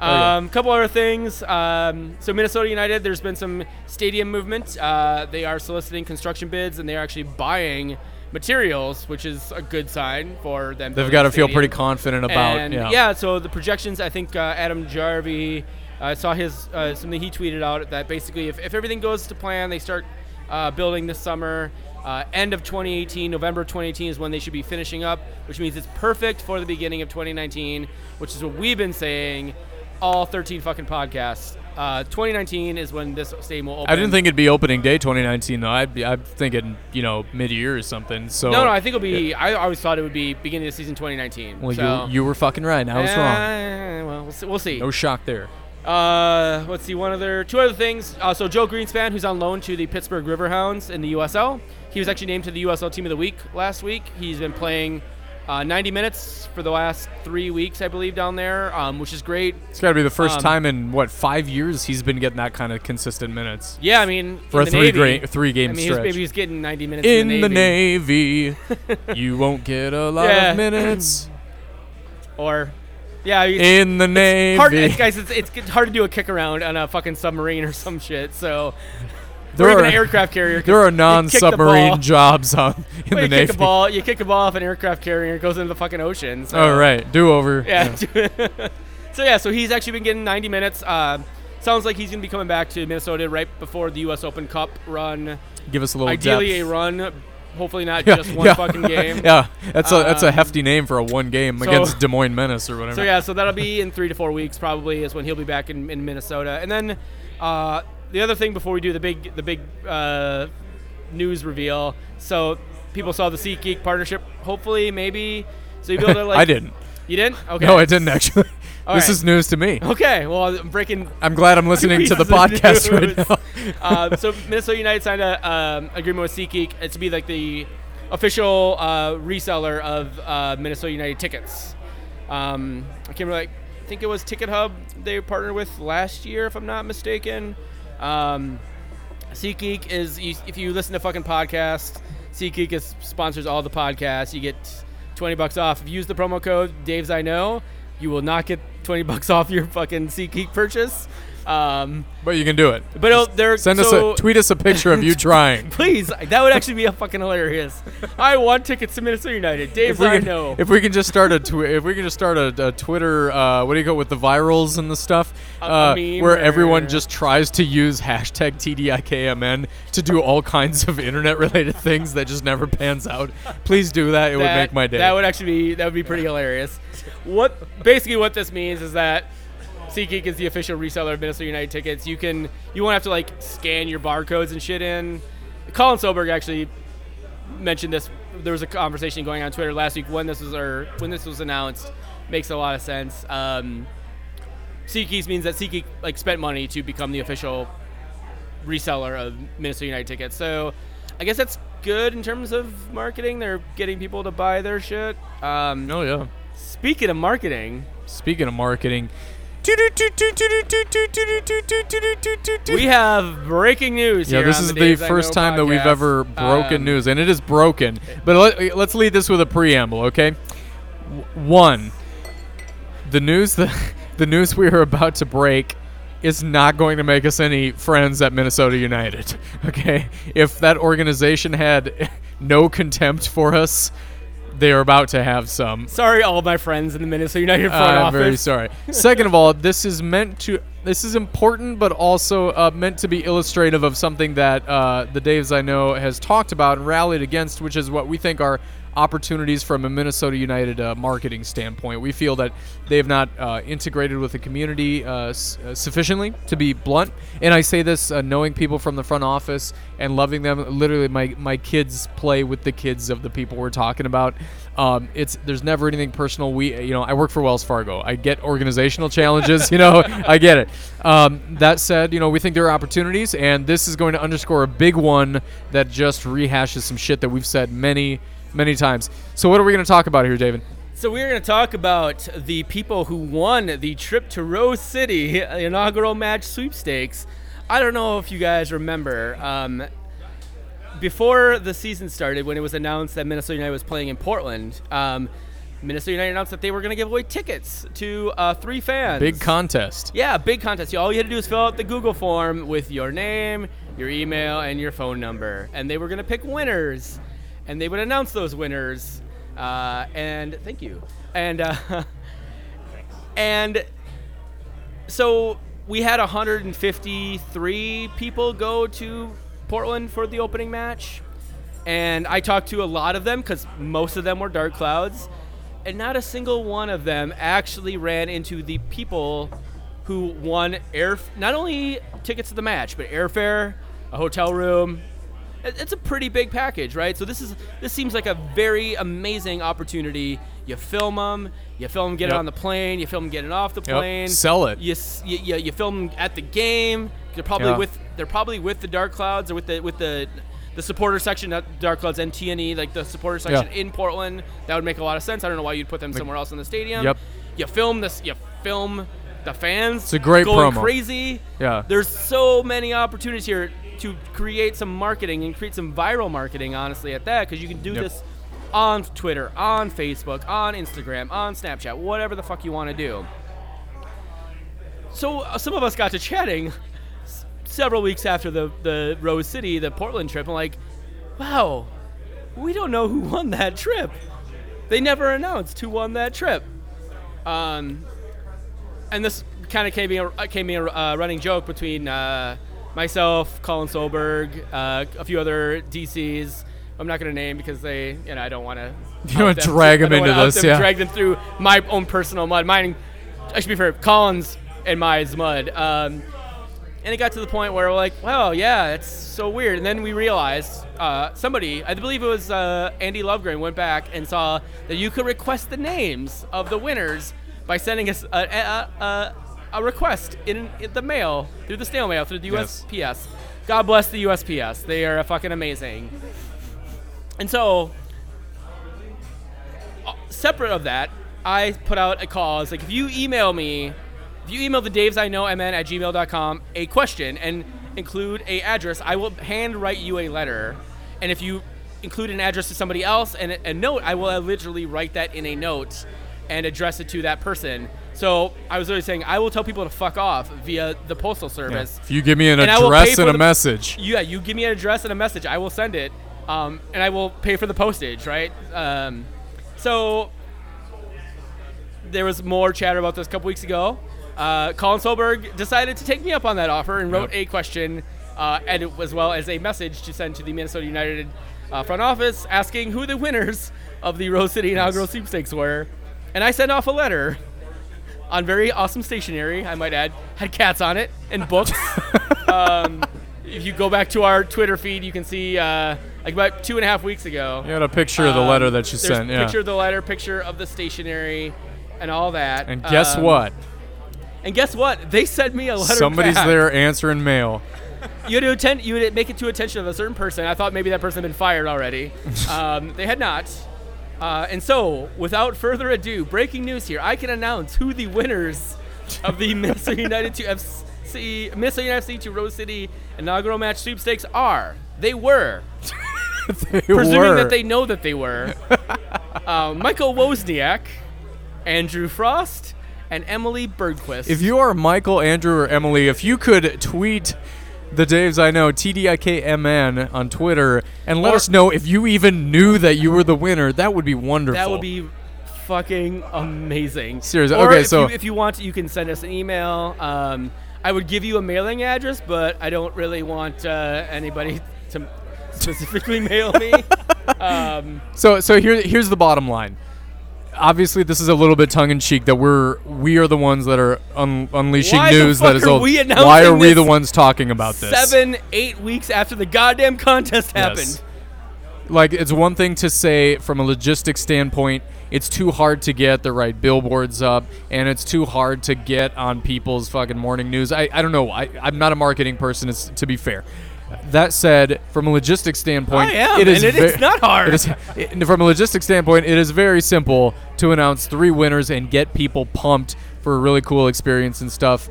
Um, couple other things. Um, so Minnesota United, there's been some stadium movement. Uh, they are soliciting construction bids, and they are actually buying materials, which is a good sign for them. They've got to feel pretty confident about. And yeah. so the projections, I think uh, Adam Jarvie, I saw his uh, something he tweeted out that basically if, if everything goes to plan, they start uh, building this summer. Uh, end of 2018, November 2018 is when they should be finishing up, which means it's perfect for the beginning of 2019, which is what we've been saying all 13 fucking podcasts. Uh, 2019 is when this stadium will open. I didn't think it'd be opening day 2019 though. I'd be, I'm thinking you know mid year or something. So No, no, I think it'll be. I always thought it would be beginning of season 2019. well, so, you you were fucking right. I was wrong. Eh, Well, we'll see. We'll see. No shock there. Uh, let's see. One other, two other things. Uh, so Joe Greenspan, who's on loan to the Pittsburgh Riverhounds in the USL, he was actually named to the USL Team of the Week last week. He's been playing uh, 90 minutes for the last three weeks, I believe, down there, um, which is great. It's got to be the first Um, time in what five years he's been getting that kind of consistent minutes Yeah, I mean, for a the three Navy, gra- three game I mean, stretch. maybe he's getting 90 minutes in in the Navy, [laughs] you won't get a lot Yeah. of minutes. or yeah, he's, in the Navy. hard, it's, guys. It's, it's hard to do a kick around on a fucking submarine or some shit. So. There are- an aircraft carrier. there are you non-submarine jobs on in Well, the you Navy. kick a ball, you kick a ball off an aircraft carrier, it goes into the fucking ocean. So. All right, do over. Yeah. [laughs] so yeah, so he's actually been getting 90 minutes. Uh, sounds like he's gonna be coming back to Minnesota right before the U.S. Open Cup run. Give us a little Ideally, depth. a run. Hopefully not Yeah, just one yeah. fucking [laughs] game. yeah, that's a that's a Um, hefty name for a one game so- against Des Moines Menace or whatever. So yeah, so that'll be in three to four weeks probably is when he'll be back in, in Minnesota. And then uh, the other thing before we do the big the big uh, news reveal. So people saw the SeatGeek partnership. Hopefully, maybe. So you be able to [laughs] like. I didn't. You didn't? Okay. No, I didn't actually. All this right. is news to me. Okay. Well, I'm breaking I'm glad I'm listening to the [laughs] podcast right now. uh, [laughs] so Minnesota United signed a um, agreement with SeatGeek. It's to be like the official uh, reseller of uh, Minnesota United tickets. Um, I can't remember. Like, I think it was Ticket Hub they partnered with last year, if I'm not mistaken. Um, SeatGeek is you, if you listen to fucking podcasts, SeatGeek is, sponsors all the podcasts. You get 20 bucks off if you use the promo code Dave's I know. You will not get 20 bucks off your fucking SeatGeek purchase. Um, But you can do it. but it'll, they're Send so, us a tweet us a picture of you [laughs] trying. Please, that would actually be a fucking hilarious. I want tickets to Minnesota United. We, I can, know. if we can just start a twi- if we can just start a, a Twitter uh, what do you call it with the virals and the stuff uh, where everyone just tries to use hashtag TDIKMN to do all kinds of internet related things that just never pans out. Please do that. It would make my day. That would actually be that would be pretty hilarious. What basically what this means is that SeatGeek is the official reseller of Minnesota United tickets. You can you won't have to like scan your barcodes and shit in. Colin Solberg actually mentioned this. There was a conversation going on Twitter last week when this was or when this was announced. Makes a lot of sense. Um, SeatGeek means that SeatGeek like spent money to become the official reseller of Minnesota United tickets. So I guess that's good in terms of marketing. They're getting people to buy their shit. Um, oh yeah. Speaking of marketing, Speaking of marketing, we have breaking news. Yeah, this is the, the first time that we've ever broken Um, news, and it is broken. But let, let's lead this with a preamble, okay? One, the news that [laughs] the news we are about to break is not going to make us any friends at Minnesota United. [laughs] Okay, if that organization had [laughs] no contempt for us, they are about to have some. Sorry, all my friends in the Minnesota United front office I'm office. very sorry. [laughs] Second of all, this is meant to. This is important, but also uh, meant to be illustrative of something that uh, the Daves I know has talked about and rallied against, which is what we think are opportunities from a Minnesota United uh, marketing standpoint. We feel that they have not uh, integrated with the community uh, s- uh, sufficiently, to be blunt. And I say this uh, knowing people from the front office and loving them. Literally, my, my kids play with the kids of the people we're talking about. Um, it's there's never anything personal. We you know I work for Wells Fargo. I get organizational challenges. [laughs] You know I get it. Um, that said, you know we think there are opportunities, and this is going to underscore a big one that just rehashes some shit that we've said many many times. So what are we going to talk about here, David? So we're going to talk about the people who won the trip to Rose City [laughs] inaugural match sweepstakes. I don't know if you guys remember. Um, before the season started, when it was announced that Minnesota United was playing in Portland, um, Minnesota United announced that they were going to give away tickets to uh, three fans. Big contest. Yeah, big contest. All you had to do is fill out the Google form with your name, your email, and your phone number, and they were going to pick winners, and they would announce those winners. Uh, and thank you. And uh, [laughs] and so we had 153 people go to Portland for the opening match, and I talked to a lot of them because most of them were Dark Clouds, and not a single one of them actually ran into the people who won air not only tickets to the match but airfare, a hotel room. It- It's a pretty big package, right? So this is this seems like a very amazing opportunity. You film them, you film them getting Yep. on the plane, you film them getting off the Yep. plane. Sell it. You, you, you, film 'em at the game. They're probably Yeah. with they're probably with the Dark Clouds or with the with the the supporter section, not Dark Clouds and TNE, like the supporter section Yeah. in Portland. That would make a lot of sense. I don't know why you'd put them somewhere else in the stadium. Yep. You film this. You film the fans. It's a great going promo. crazy. Yeah. There's so many opportunities here to create some marketing and create some viral marketing. Honestly, at that, because you can do Yep. this on Twitter, on Facebook, on Instagram, on Snapchat, whatever the fuck you want to do. So uh, some of us got to chatting s- several weeks after the the Rose City, the Portland trip. I'm like, wow, we don't know who [laughs] won that trip. They never announced who won that trip. Um, and this kind of came a, came be a uh, running joke between uh, myself, Colin Solberg, uh, a few other DCs. I'm not going to name because they, you know, I don't want to. You don't drag 'em into this, yeah. Drag them through my own personal mud. Mine, I should be fair, Colin's and mine's mud. Um, and it got to the point where we're like, wow, yeah, it's so weird. And then we realized uh, somebody, I believe it was uh, Andy Lovegreen, went back and saw that you could request the names of the winners by sending us a, a, a, a request in, in the mail through the snail mail through the Yes. USPS. God bless the USPS. They are fucking amazing. And so, uh, separate of that, I put out a call. It's like if you email me, if you email the Daves I know mn at gmail.com a question and include a address, I will hand write you a letter. And if you include an address to somebody else and a note, I will literally write that in a note and address it to that person. So I was literally saying I will tell people to fuck off via the postal service. If you give me an And I will pay address and a the- message, Yeah, you give me an address and a message. I will send it, um, and I will pay for the postage. Right. Um, so there was more chatter about this a couple weeks ago. Uh, Colin Solberg decided to take me up on that offer and wrote Yep. a question, uh, and it- as well as a message to send to the Minnesota United uh, front office asking who the winners of the Rose City inaugural sweepstakes were. And I sent off a letter on very awesome stationery, I might add, had cats on it and books. [laughs] um, if you go back to our Twitter feed, you can see uh, like about two and a half weeks ago. you had a picture of the um, letter that you sent. Yeah. Picture of the letter, picture of the stationery, and all that. and guess Um, what? And guess what? They sent me a letter. Somebody's back. there answering mail. You had to attend. You would make it to attention of a certain person. I thought maybe that person had been fired already. [laughs] um, they had not. Uh, and so, without further ado, breaking news here. I can announce who the winners of the [laughs] Minnesota United to FC, Minnesota United FC to Rose City inaugural match sweepstakes are. They were, [laughs] They presuming were. that they know that they were, [laughs] uh, Michael Wozniak, Andrew Frost, and Emily Bergquist. If you are Michael, Andrew, or Emily, if you could tweet the Daves I know, TDIKMN on Twitter, and let Or- us know if you even knew that you were the winner, that would be wonderful. That would be fucking amazing. Seriously, Or okay, if so- you, if you want, you can send us an email. Um, I would give you a mailing address, but I don't really want uh, anybody to specifically [laughs] mail me. [laughs] Um, So so here here's the bottom line. Obviously, this is a little bit tongue in cheek that we're we are the ones that are un- unleashing Why news that is are old. we Why are we the ones talking about this? seven, eight weeks after the goddamn contest happened. Yes. Like it's one thing to say from a logistics standpoint, it's too hard to get the right billboards up, and it's too hard to get on people's fucking morning news. I, I don't know. I, I'm not a marketing person. It's, to be fair. That said, from a logistics standpoint, I am, it is and it ve- not hard. It is, it- from a logistics standpoint, it is very simple to announce three winners and get people pumped for a really cool experience and stuff.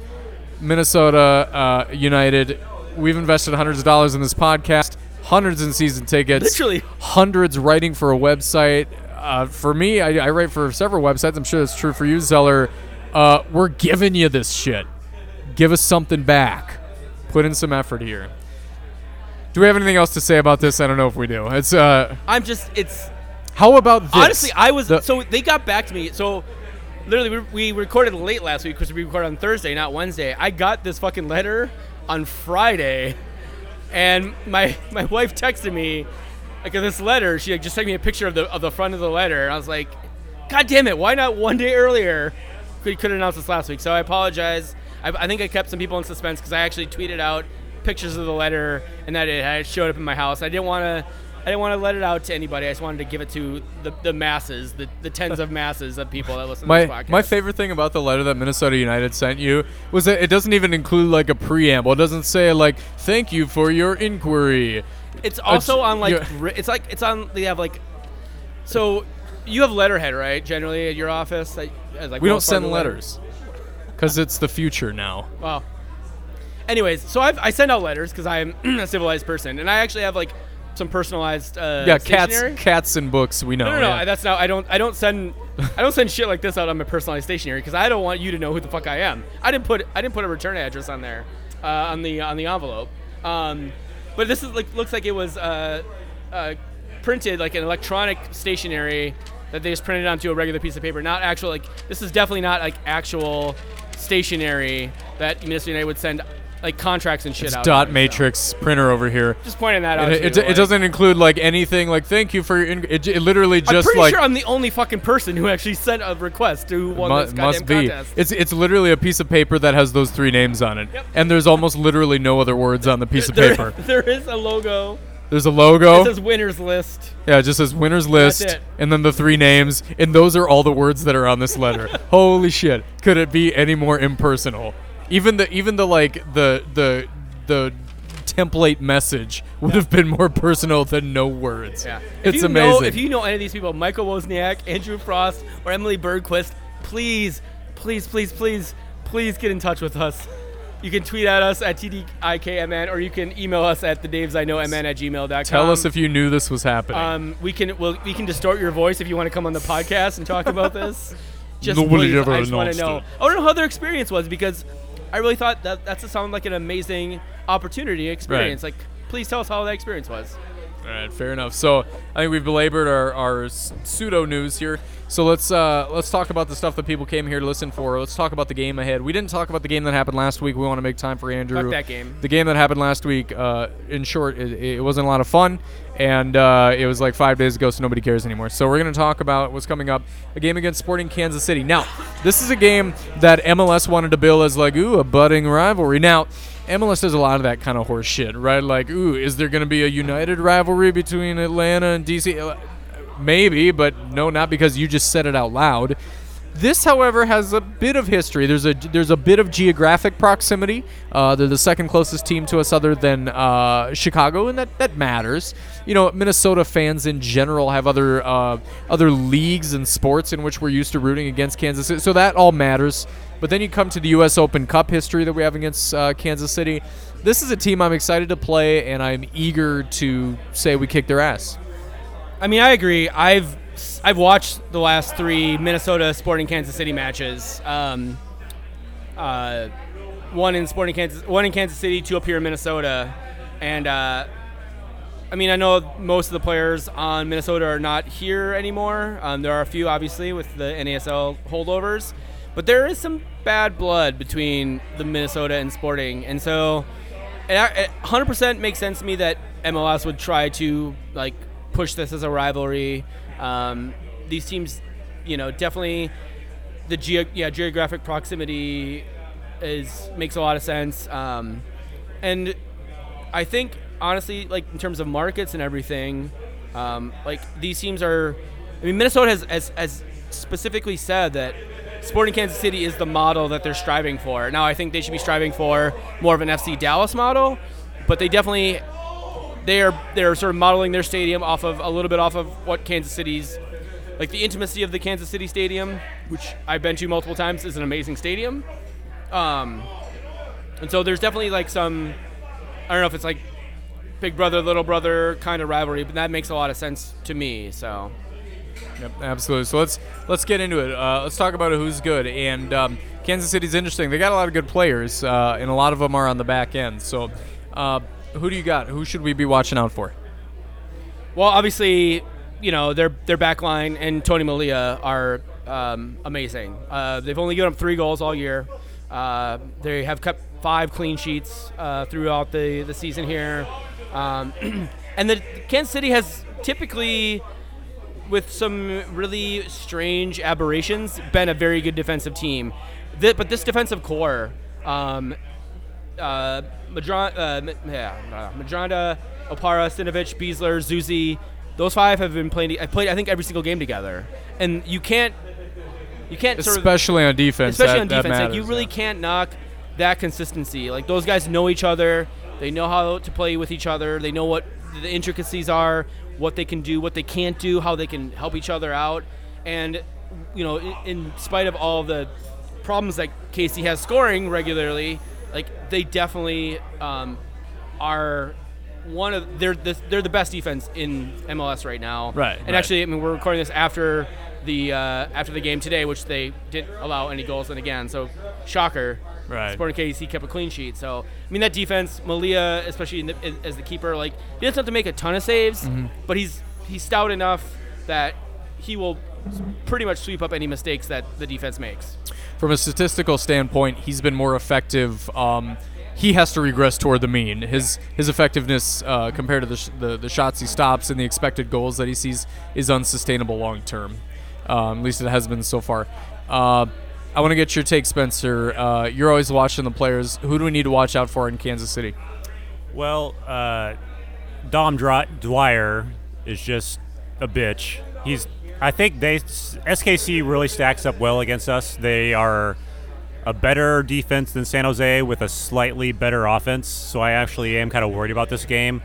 Minnesota uh, United, we've invested hundreds of dollars in this podcast, hundreds in season tickets, Literally. hundreds writing for a website. Uh, for me, I, I write for several websites. I'm sure that's true for you, Zeller. Uh, we're giving you this shit. Give us something back. Put in some effort here. Do we have anything else to say about this? I don't know if we do. It's uh, I'm just, it's how about this? honestly, I was The- so they got back to me. So literally, we, we recorded late last week because we recorded on Thursday, not Wednesday. I got this fucking letter on Friday, and my [laughs] my wife texted me like this letter. She like, just sent me a picture of the of the front of the letter, and I was like, God damn it! Why not one day earlier? Could could announce this last week. So I apologize. I, I think I kept some people in suspense because I actually tweeted out pictures of the letter and that it had showed up in my house. I didn't want to. I didn't want to let it out to anybody. I just wanted to give it to the, the masses, the, the tens of masses of people that listen to this My podcast. my favorite thing about the letter that Minnesota United sent you was that it doesn't even include like a preamble. It doesn't say like "Thank you for your inquiry." It's also on like yeah. it's like it's on they have like so you have letterhead right generally at your office that, like We don't send letters because it's the future now. Well, anyways, so I've, I send out letters because I'm [clears throat] a civilized person, and I actually have like some personalized uh, yeah, cats, stationery. cats and books. We know. No, no, no. yeah. That's not. I don't. I don't send. I don't send shit like this out on my personalized stationery because I don't want you to know who the fuck I am. I didn't put. I didn't put a return address on there, uh, on the on the envelope. Um, but this is like looks like it was uh, uh, printed like an electronic stationery that they just printed onto a regular piece of paper. Not actual like. This is definitely not like actual stationery that Minnesota United would send like contracts and shit It's out. dot on, so. matrix printer over here. Just pointing that out. It, it, you, it like- doesn't include like anything like thank you for your. In- it, it literally I'm just pretty like sure I'm the only fucking person who actually sent a request to who won mu- this goddamn must be. contest. It's it's literally a piece of paper that has those three names on it, Yep. and there's almost literally no other words on the piece of There- paper. [laughs] there is a logo. There's a logo. It says winners list. Yeah, it just says winners list, and then the three names, and those are all the words that are on this letter. [laughs] Holy shit! Could it be any more impersonal? Even the even the like the the the template message would have been more personal than no words. Yeah. If it's you amazing. Know, if you know any of these people, Michael Wozniak, Andrew Frost, or Emily Bergquist, please, please, please, please, please get in touch with us. You can tweet at us at TDIKMN, or you can email us at the Daves I know MN at gmail.com. Tell us if you knew this was happening. Um, we can we'll, we can distort your voice if you want to come on the podcast and talk about this. [laughs] Just Nobody please, ever I just want to announced know. it. I want to know how their experience was because I really thought that that's a sound like an amazing opportunity experience. Like, please tell us how that experience was. All right, fair enough. So I think we've belabored our, our pseudo news here. So let's uh, let's talk about the stuff that people came here to listen for. Let's talk about the game ahead. We didn't talk about the game that happened last week. We want to make time for Andrew. Fuck that game. The game that happened last week. Uh, in short, it, it wasn't a lot of fun, and uh, it was like five days ago, so nobody cares anymore. So we're gonna talk about what's coming up. A game against Sporting Kansas City. Now, this is a game that MLS wanted to bill as like ooh a budding rivalry. Now. MLS does a lot of that kind of horse shit, right? Like, ooh, is there going to be a united rivalry between Atlanta and DC? Maybe, but no, not because you just said it out loud. This, however, has a bit of history. There's a there's a bit of geographic proximity. Uh, they're the second closest team to us, other than uh, Chicago, and that, that matters. You know, Minnesota fans in general have other uh, other leagues and sports in which we're used to rooting against Kansas City, so that all matters. But then you come to the U.S. Open Cup history that we have against uh, Kansas City. This is a team I'm excited to play, and I'm eager to say we kick their ass. I mean, I agree. I've I've watched the last three Minnesota Sporting Kansas City matches. Um, uh, one in Sporting Kansas, one in Kansas City, two up here in Minnesota, and uh, I mean, I know most of the players on Minnesota are not here anymore. Um, there are a few, obviously, with the NASL holdovers, but there is some bad blood between the Minnesota and Sporting, and so it, it 100% makes sense to me that MLS would try to like push this as a rivalry. Um, these teams, you know, definitely the geo- yeah geographic proximity is makes a lot of sense. Um, and I think honestly, like in terms of markets and everything, um, like these teams are. I mean, Minnesota has, has has specifically said that Sporting Kansas City is the model that they're striving for. Now, I think they should be striving for more of an FC Dallas model, but they definitely they are they're sort of modeling their stadium off of a little bit off of what Kansas City's like the intimacy of the Kansas City Stadium, which I've been to multiple times, is an amazing stadium. Um, and so there's definitely like some I don't know if it's like big brother little brother kind of rivalry, but that makes a lot of sense to me. So Yep, absolutely. So let's let's get into it. Uh, let's talk about who's good. And um, Kansas City's interesting. They got a lot of good players, uh, and a lot of them are on the back end. So, uh, who do you got? Who should we be watching out for? Well, obviously, you know their their back line and Tony Melia are um, amazing. Uh, they've only given up three goals all year. Uh, they have kept five clean sheets uh, throughout the, the season here, um, [clears throat] and the Kansas City has typically, with some really strange aberrations, been a very good defensive team. Th- but this defensive core. Um, uh, Madron, uh, yeah, uh, Medranda, Opara, Stinovic, Besler, Zusi. Those five have been playing. I played, I think, every single game together, and you can't, you can't sort of, Especially on defense. especially that- on defense. like you really yeah. can't knock that consistency. Like those guys know each other. They know how to play with each other. They know what the intricacies are, what they can do, what they can't do, how they can help each other out. And you know, in, in spite of all the problems that Casey has scoring regularly, like they definitely um, are one of they're the, they're the best defense in MLS right now. Right, And right. actually, I mean, we're recording this after the uh, after the game today, which they didn't allow any goals in again. So, shocker. Right. Sporting KC kept a clean sheet. So, I mean, that defense, Melia, especially in the, as the keeper, like he doesn't have to make a ton of saves, Mm-hmm. but he's he's stout enough that he will pretty much sweep up any mistakes that the defense makes. From a statistical standpoint, he's been more effective. Um, he has to regress toward the mean. His his effectiveness uh, compared to the, sh- the the shots he stops and the expected goals that he sees is unsustainable long term. Um, at least it has been so far. Uh, I want to get your take, Spencer. Uh, you're always watching the players. Who do we need to watch out for in Kansas City? Well, uh, Dom Dry- Dwyer is just a bitch. He's. I think they SKC really stacks up well against us. They are a better defense than San Jose with a slightly better offense. So I actually am kind of worried about this game.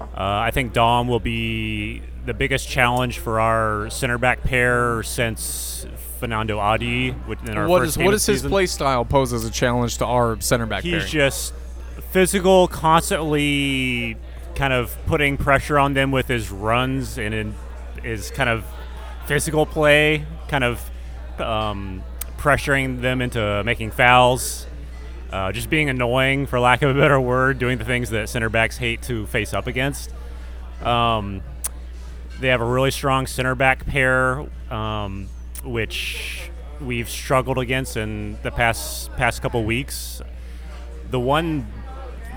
Uh, I think Dom will be the biggest challenge for our center back pair since Fernando Adi. In our What first is game what does his season. play style pose as a challenge to our center back He's pairing? just physical, constantly kind of putting pressure on them with his runs and in his kind of physical play, kind of um, pressuring them into making fouls. Uh, just being annoying, for lack of a better word, doing the things that center backs hate to face up against. Um, they have a really strong center back pair, um, which we've struggled against in the past past couple weeks. The one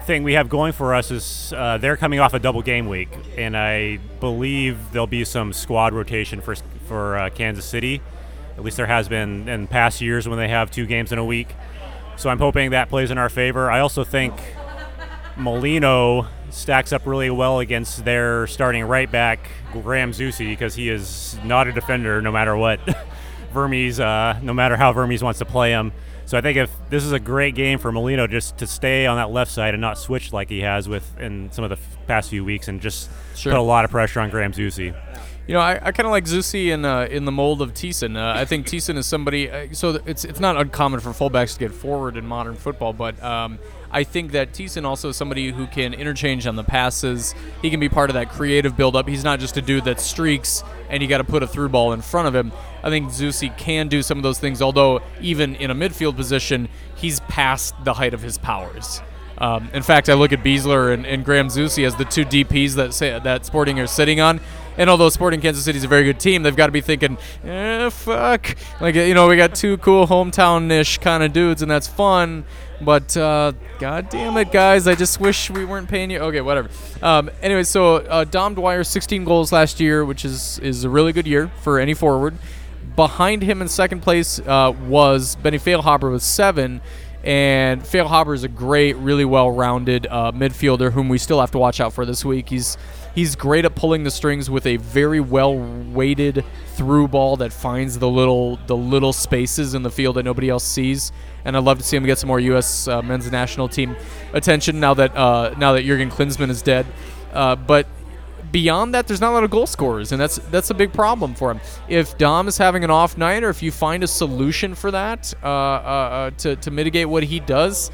thing we have going for us is uh, they're coming off a double game week, and I believe there'll be some squad rotation for for uh, Kansas City. At least there has been in past years when they have two games in a week. So I'm hoping that plays in our favor. I also think Molino stacks up really well against their starting right back, Graham Zusi, because he is not a defender no matter what. [laughs] Vermes, uh, no matter how Vermes wants to play him. So I think if this is a great game for Molino just to stay on that left side and not switch like he has with in some of the f- past few weeks and just Sure. put a lot of pressure on Graham Zusi. You know, I, I kind of like Zusi in uh, in the mold of Thiesson. Uh, I think Thiesson is somebody. Uh, so it's it's not uncommon for fullbacks to get forward in modern football, but um, I think that Thiesson also is somebody who can interchange on the passes. He can be part of that creative build-up. He's not just a dude that streaks and you got to put a through ball in front of him. I think Zusi can do some of those things. Although even in a midfield position, he's past the height of his powers. Um, in fact, I look at Besler and, and Graham Zusi as the two DPs that say, that Sporting are sitting on, And although Sporting Kansas City is a very good team, they've got to be thinking, eh, fuck. Like, you know, we got two cool hometown ish kind of dudes, and that's fun. But, uh, god damn it, guys. I just wish we weren't paying you. Okay, whatever. Um, anyway, so uh, Dom Dwyer, 16 goals last year, which is, is a really good year for any forward. Behind him in second place uh, was Benny Feilhaber with seven. And Feilhaber is a great, really well-rounded uh, midfielder whom we still have to watch out for this week. He's he's great at pulling the strings with a very well-weighted through ball that finds the little the little spaces in the field that nobody else sees. And I'd love to see him get some more U.S. Uh, men's national team attention now that uh, now that Jurgen Klinsmann is dead. Uh, but beyond that, there's not a lot of goal scorers, and that's that's a big problem for him. If Dom is having an off night, or if you find a solution for that uh, uh, uh, to to mitigate what he does,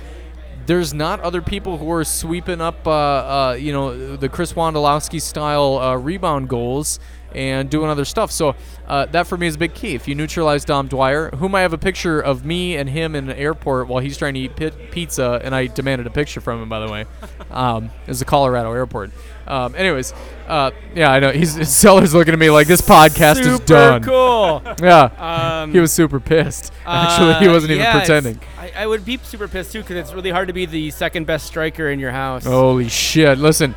there's not other people who are sweeping up, uh, uh, you know, the Chris Wondolowski style uh, rebound goals and doing other stuff. So uh, that for me is a big key. If you neutralize Dom Dwyer, whom I have a picture of me and him in an airport while he's trying to eat pit- pizza, and I demanded a picture from him, by the way, [laughs] um, is the Colorado airport. Um, anyways, uh, yeah, I know he's Zeller's looking at me like this podcast is Super done. cool. [laughs] Yeah, Um, he was super pissed. Actually, he uh, wasn't even yeah, it's- pretending. I, I would be super pissed too because it's really hard to be the second best striker in your house. Holy shit! Listen,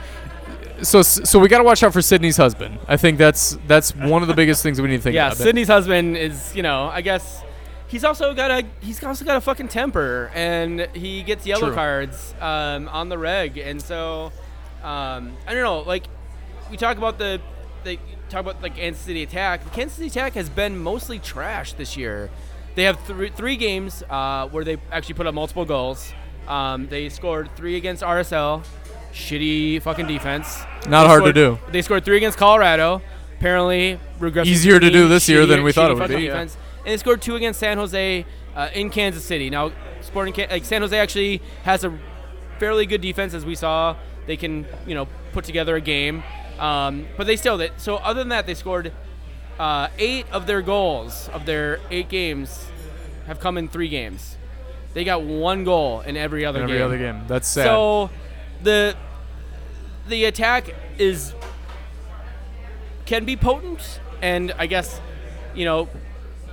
so so we got to watch out for Sydney's husband. I think that's that's one of the biggest things we need to think [laughs] yeah, about. Sydney's husband is, you know, I guess he's also got a he's also got a fucking temper, and he gets yellow True. cards um, on the reg, and so um, I don't know. Like we talk about the the talk about like Kansas City attack. The Kansas City attack has been mostly trash this year. They have three three games uh, where they actually put up multiple goals. Um, they scored three against RSL. Shitty fucking defense. Not They hard to do. They scored three against Colorado. Apparently, regressive Easier to do this year than we thought it shitty would be, yeah. And they scored two against San Jose uh, in Kansas City. Now, Sporting like San Jose actually has a fairly good defense, as we saw. They can you know put together a game, um, but they still that. So other than that, they scored uh, eight of their goals of their eight games have come in three games. They got one goal in every other every game. other game. That's sad. So the the attack is can be potent, and I guess you know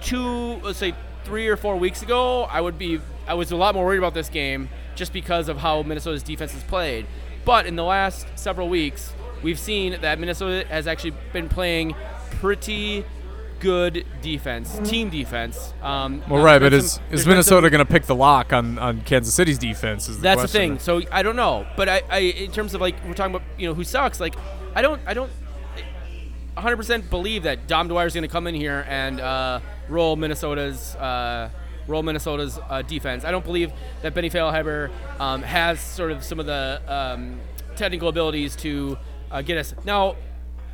two let's say three or four weeks ago I would be I was a lot more worried about this game just because of how Minnesota's defense has played. But in the last several weeks, we've seen that Minnesota has actually been playing pretty good defense, team defense. Um, well, right, but is some- is some- Minnesota going to pick the lock on, on Kansas City's defense? Is the that's the thing. So I don't know, but I, I, in terms of like we're talking about, you know, who sucks. Like, I don't, I don't, 100% believe that Dom Dwyer is going to come in here and uh, roll Minnesota's, uh, roll Minnesota's uh, defense. I don't believe that Benny Feilhaber um, has sort of some of the um, technical abilities to uh, get us now.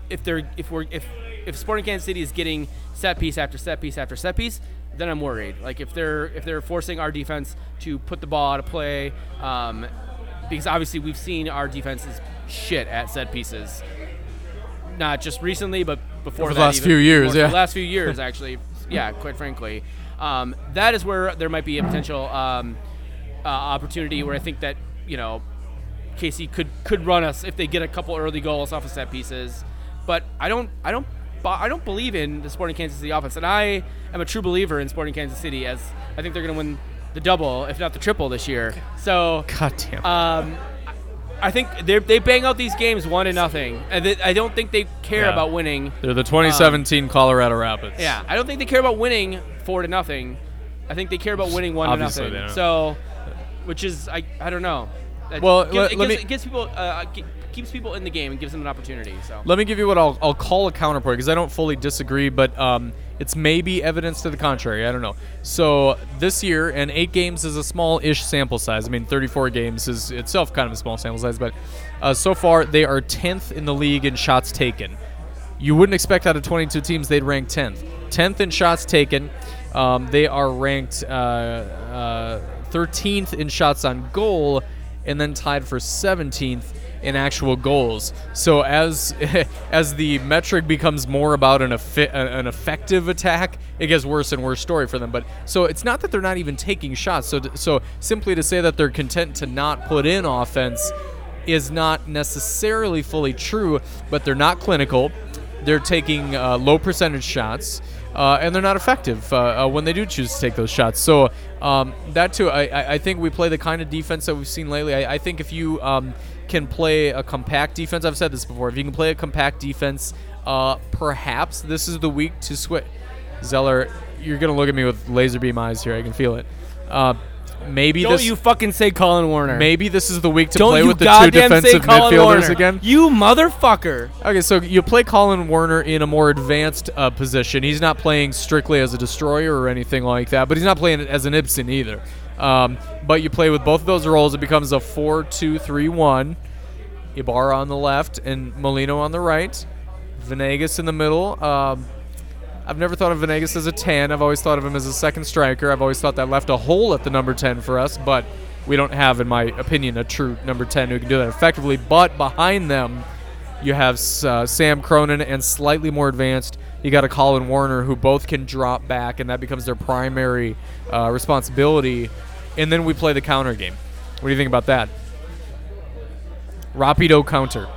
If they're, if we're, if, if Sporting Kansas City is getting set piece after set piece after set piece, then I'm worried. Like if they're if they're forcing our defense to put the ball out of play, um, because obviously we've seen our defense is shit at set pieces. Not just recently, but before the last even- few years, yeah. The last few years, [laughs] actually, yeah, quite frankly, um, that is where there might be a potential um, uh, opportunity where I think that you know Casey could could run us if they get a couple early goals off of set pieces. But I don't I don't I don't believe in the Sporting Kansas City offense, and I am a true believer in Sporting Kansas City as I think they're going to win the double, if not the triple, this year. So God damn. um, I think they they bang out these games one to nothing, and they, I don't think they care Yeah. about winning. They're the 2017 Colorado Rapids. Yeah, I don't think they care about winning four to nothing. I think they care about winning one Obviously to they nothing. don't. So, which is I I don't know. That Well, gives, let- it, let gives, me- it gives people uh, ke- keeps people in the game and gives them an opportunity. So Let me give you what I'll, I'll call a counterpoint because I don't fully disagree, but um, it's maybe evidence to the contrary. I don't know. So this year, and eight games is a small-ish sample size. I mean, 34 games is itself kind of a small sample size, but uh, so far they are 10th in the league in shots taken. You wouldn't expect out of 22 teams they'd rank 10th. 10th in shots taken. Um, they are ranked uh, uh, 13th in shots on goal, and then tied for 17th in actual goals. So as [laughs] as the metric becomes more about an effi- an effective attack, it gets worse and worse story for them. But so it's not that they're not even taking shots. So so simply to say that they're content to not put in offense is not necessarily fully true, but they're not clinical. they're taking uh, low percentage shots, uh, and they're not effective uh, uh, when they do choose to take those shots. So um, that too, I, I, think we play the kind of defense that we've seen lately. I, I think if you um, can play a compact defense, I've said this before. If you can play a compact defense, uh, perhaps this is the week to switch. Zeller, you're gonna look at me with laser beam eyes here. I can feel it. Uh, maybe Don't this. you fucking say Collen Warner. Maybe this is the week to Don't play with the two defensive midfielders Warner. again. You motherfucker. Okay, so you play Collen Warner in a more advanced uh, position. He's not playing strictly as a destroyer or anything like that, but he's not playing as an Ibson either. Um, but you play with both of those roles. It becomes a 4 2 3 1. Ibarra on the left and Molino on the right. Venegas in the middle. Um, I've never thought of Venegas as a 10. I've always thought of him as a second striker. I've always thought that left a hole at the number 10 for us, but we don't have, in my opinion, a true number 10 who can do that effectively. But behind them, you have uh, Sam Cronin and slightly more advanced. You got a Collen Warner who both can drop back, and that becomes their primary uh, responsibility. And then we play the counter game. What do you think about that? Rapido counter.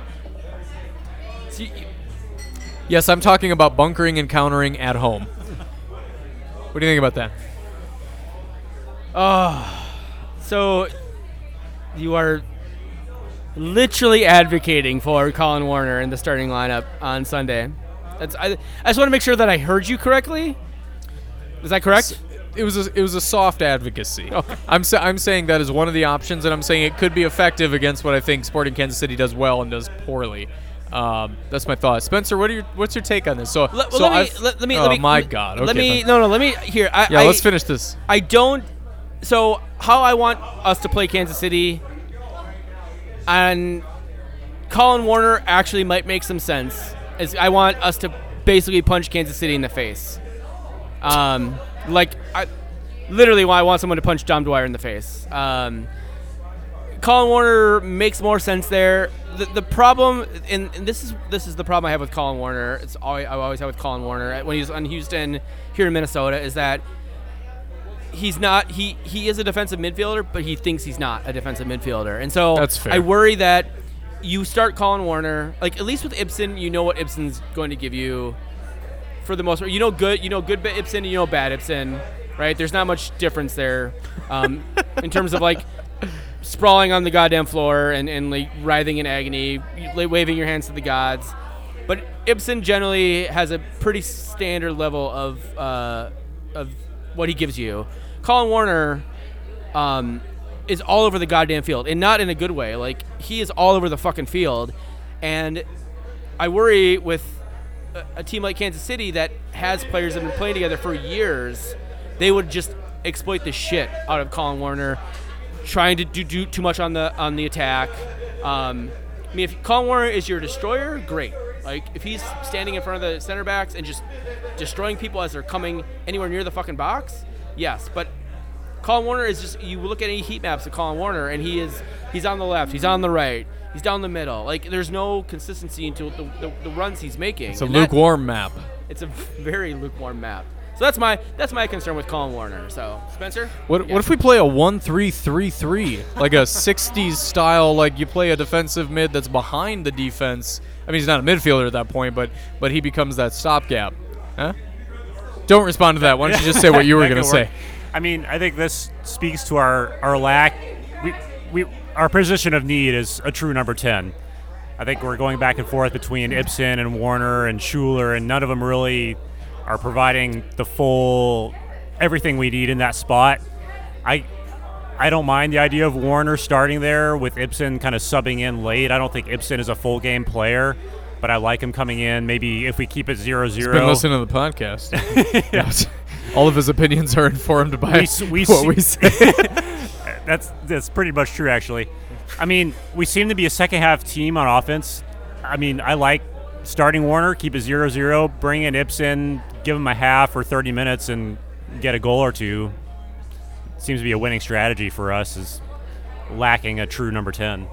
See, Yes, I'm talking about bunkering and countering at home. What do you think about that? Ah, so you are literally advocating for Collen Warner in the starting lineup on Sunday. That's I, I just want to make sure that I heard you correctly. Is that correct? It was a, it was a soft advocacy. I'm sa- I'm saying that is one of the options, and I'm saying it could be effective against what I think Sporting Kansas City does well and does poorly. Um, that's my thought. Spencer, what are your what's your take on this? So, Let, well, so let me let, let me oh let me my God. Let me fine. no no let me here. I, Yeah, I, let's finish this. I don't. So how I want us to play Kansas City, and Collen Warner actually might make some sense. Is I want us to basically punch Kansas City in the face. Um, like I, literally, why I want someone to punch Dom Dwyer in the face. Um, Collen Warner makes more sense there. The, the problem, and, and this is this is the problem I have with Collen Warner. It's always, I always have with Collen Warner when he's on Houston here in Minnesota is that he's not he he is a defensive midfielder, but he thinks he's not a defensive midfielder, and so That's fair. I worry that you start Collen Warner like at least with Ibson, you know what Ibson's going to give you for the most part. You know good, you know good Ibson, you know bad Ibson, right? There's not much difference there um, in terms of like sprawling on the goddamn floor and, and like writhing in agony, waving your hands to the gods. But Ibson generally has a pretty standard level of uh, of what he gives you. Collen Warner um, is all over the goddamn field, and not in a good way. Like he is all over the fucking field, and I worry with a, team like Kansas City that has players that have been playing together for years, they would just exploit the shit out of Collen Warner, trying to do, do too much on the on the attack. Um, I mean, if Collen Warner is your destroyer, great. Like if he's standing in front of the center backs and just destroying people as they're coming anywhere near the fucking box, yes. But Collen Warner is just you look at any heat maps of Collen Warner and he is he's on the left, he's on the right, he's down the middle. Like there's no consistency into the, the, the runs he's making. It's a And that- lukewarm map. it's a very lukewarm map. So that's my that's my concern with Collen Warner. So Spencer, What, Yeah. what if we play a 1 3 3 3? Like a 60s style, like you play a defensive mid that's behind the defense. I mean, he's not a midfielder at that point, but but he becomes that stopgap. Huh? Don't respond to that. Why don't you just say what you were [laughs] going to say? I mean, I think this speaks to our, our lack. We, we, our position of need is a true number 10. I think we're going back and forth between Ibson and Warner and Schüller, and none of them really are providing the full everything we need in that spot. I I don't mind the idea of Warner starting there with Ibson kind of subbing in late. I don't think Ibson is a full game player, but I like him coming in. Maybe if we keep it 0 0. Been listening to the podcast. Yes. [laughs] [laughs] All of his opinions are informed by We we what we [laughs] say. That's that's pretty much true, actually. I mean, we seem to be a second half team on offense. I mean, I like starting Warner, keep it 0 0, bring in Ibson, give him a half or 30 minutes, and get a goal or two. Seems to be a winning strategy for us, is lacking a true number 10.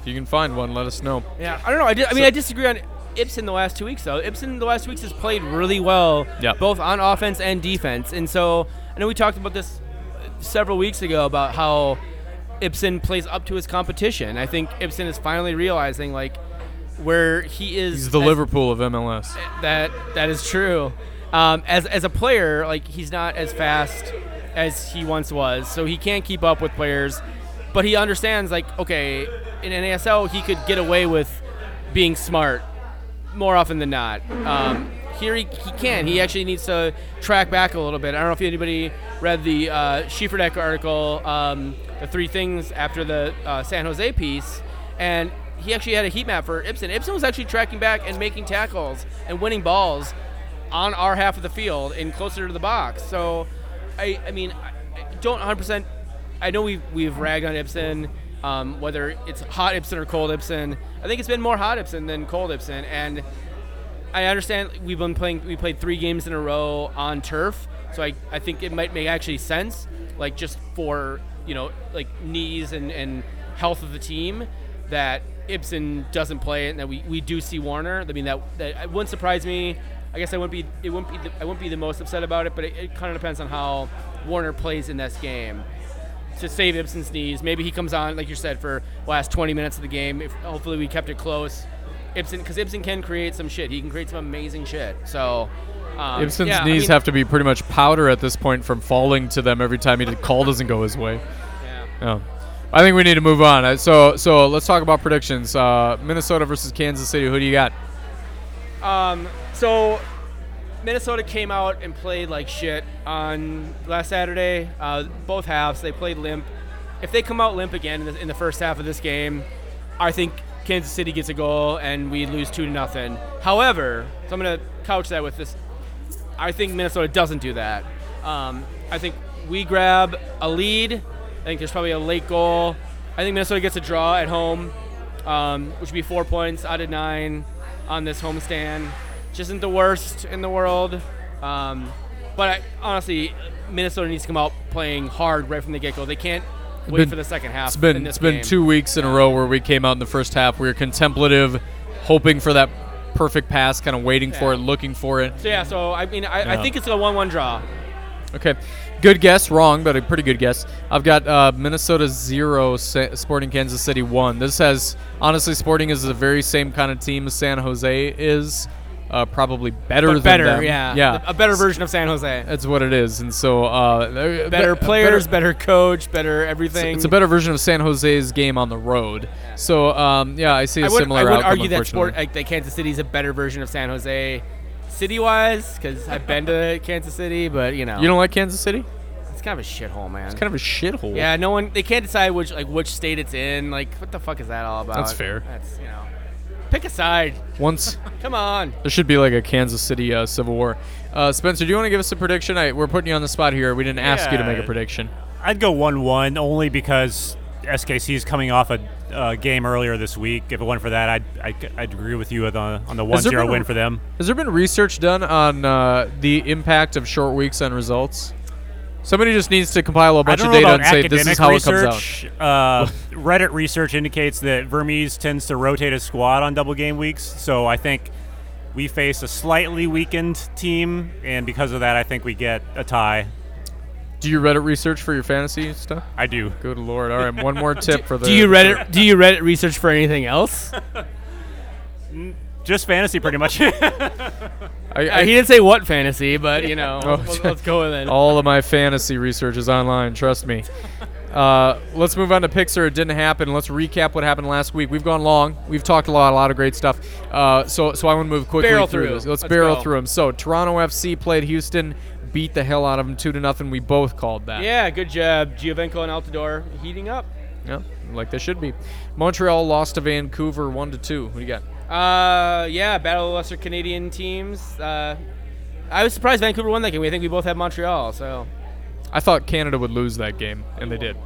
if you can find one, let us know. yeah, I don't know. I, di- I mean, So- I disagree on Ibson the last two weeks though. Ibson the last two weeks has played really well, Yeah. both on offense and defense. And so I know we talked about this several weeks ago about how Ibson plays up to his competition. I think Ibson is finally realizing like where he is. He's the as- Liverpool of MLS. That that is true. Um, as as a player, like he's not as fast as he once was, so he can't keep up with players. But he understands, like, okay, in NASL, he could get away with being smart more often than not. Um, here he, he can. He actually needs to track back a little bit. I don't know if anybody read the uh, Schieferdeck article, um, the three things after the uh, San Jose piece, and he actually had a heat map for Ibson. Ibson was actually tracking back and making tackles and winning balls on our half of the field and closer to the box. So, I, I mean, I don't 100%. I know we've, we've ragged on Ibson, um, whether it's hot Ibson or cold Ibson. I think it's been more hot Ibson than cold Ibson. And I understand we've been playing, we played three games in a row on turf. So I, I think it might make actually sense, like just for, you know, like knees and, and health of the team, that Ibson doesn't play it and that we, we do see Warner. I mean, that, that it wouldn't surprise me. I guess I wouldn't be it wouldn't be the, I wouldn't be the most upset about it, but it, it kind of depends on how Warner plays in this game to save Ibson's knees. Maybe he comes on, like you said, for last 20 minutes of the game. If hopefully we kept it close. Ibson, because Ibson can create some shit. He can create some amazing shit. So. Um, Ibson's yeah, I knees mean- have to be pretty much powder at this point from falling to them every time he the call doesn't go his way. Yeah. Yeah. I think we need to move on. So so let's talk about predictions. Uh, Minnesota versus Kansas City. Who do you got? Um, so Minnesota came out and played like shit on last Saturday. Uh, both halves, they played limp. If they come out limp again in the, in the first half of this game, I think Kansas City gets a goal and we lose two to nothing. However, so I'm gonna couch that with this. I think Minnesota doesn't do that. Um, I think we grab a lead. I think there's probably a late goal. I think Minnesota gets a draw at home, um, which would be four points out of nine on this homestand. Which isn't the worst in the world. Um, but I, honestly, Minnesota needs to come out playing hard right from the get go. They can't wait been- for the second half. It's been it's been two weeks in a row where we came out in the first half. We were contemplative, hoping for that perfect pass, kind of waiting for it, looking for it. So yeah, so I mean, I, Yeah. I think it's a one-one draw. Okay, good guess. Wrong, but a pretty good guess. I've got uh, Minnesota zero, Sa- Sporting Kansas City one. This has honestly, Sporting is the very same kind of team as San Jose is. Uh, probably better But than better, them. yeah, yeah. a better version of San Jose. That's what it is, and so uh, Better be- players, better- better coach, better everything. it's a better version of San Jose's game on the road. So um, yeah, I see a I would, similar I would outcome. argue that sport, like, that Kansas City is a better version of San Jose, city-wise, because I've been to Kansas City, but you know, you don't like Kansas City? it's kind of a shithole, man. It's kind of a shithole. yeah, no one they can't decide which like which state it's in. Like, what the fuck is that all about? That's fair. That's you know, pick a side. Once [laughs] Come on. there should be like a Kansas City uh, Civil War. Uh, Spencer, do you want to give us a prediction? I, we're putting you on the spot here. We didn't ask you to make a Yeah. prediction. I'd go one-one only because SKC is coming off a uh, game earlier this week. If it went for that, I'd, I'd, I'd agree with you on the on the Has there one-zero been a- win for them. Has there been research done on uh, the impact of short weeks on results? Somebody just needs to compile a bunch of data and say this is how it comes out. Uh, Reddit research indicates that Vermes tends to rotate his squad on double game weeks, so I think we face a slightly weakened team, and because of that, I think we get a tie. Do you Reddit research for your fantasy stuff? I do. Good lord! All right, one more [laughs] tip for the. Do you Reddit? Do you Reddit research for anything else? [laughs] Just fantasy, pretty much. [laughs] I, I, he didn't say what fantasy, but you know, [laughs] Oh, let's, let's go with it. all of my fantasy research is online. Trust me. Uh, let's move on to picks or it didn't happen. Let's recap what happened last week. We've gone long. We've talked a lot, a lot of great stuff. Uh, so, so I want to move quickly through through. this. Let's, Let's barrel go. through them. So, Toronto FC played Houston, beat the hell out of them two to nothing. We both called that. Yeah, good job, Giovinco and Altidore heating up. Yeah, like they should be. Montreal lost to Vancouver one to two. What do you got? Uh, yeah, battle of lesser Canadian teams. Uh, I was surprised Vancouver won that game. I think we both had Montreal, so I thought Canada would lose that game, and they did.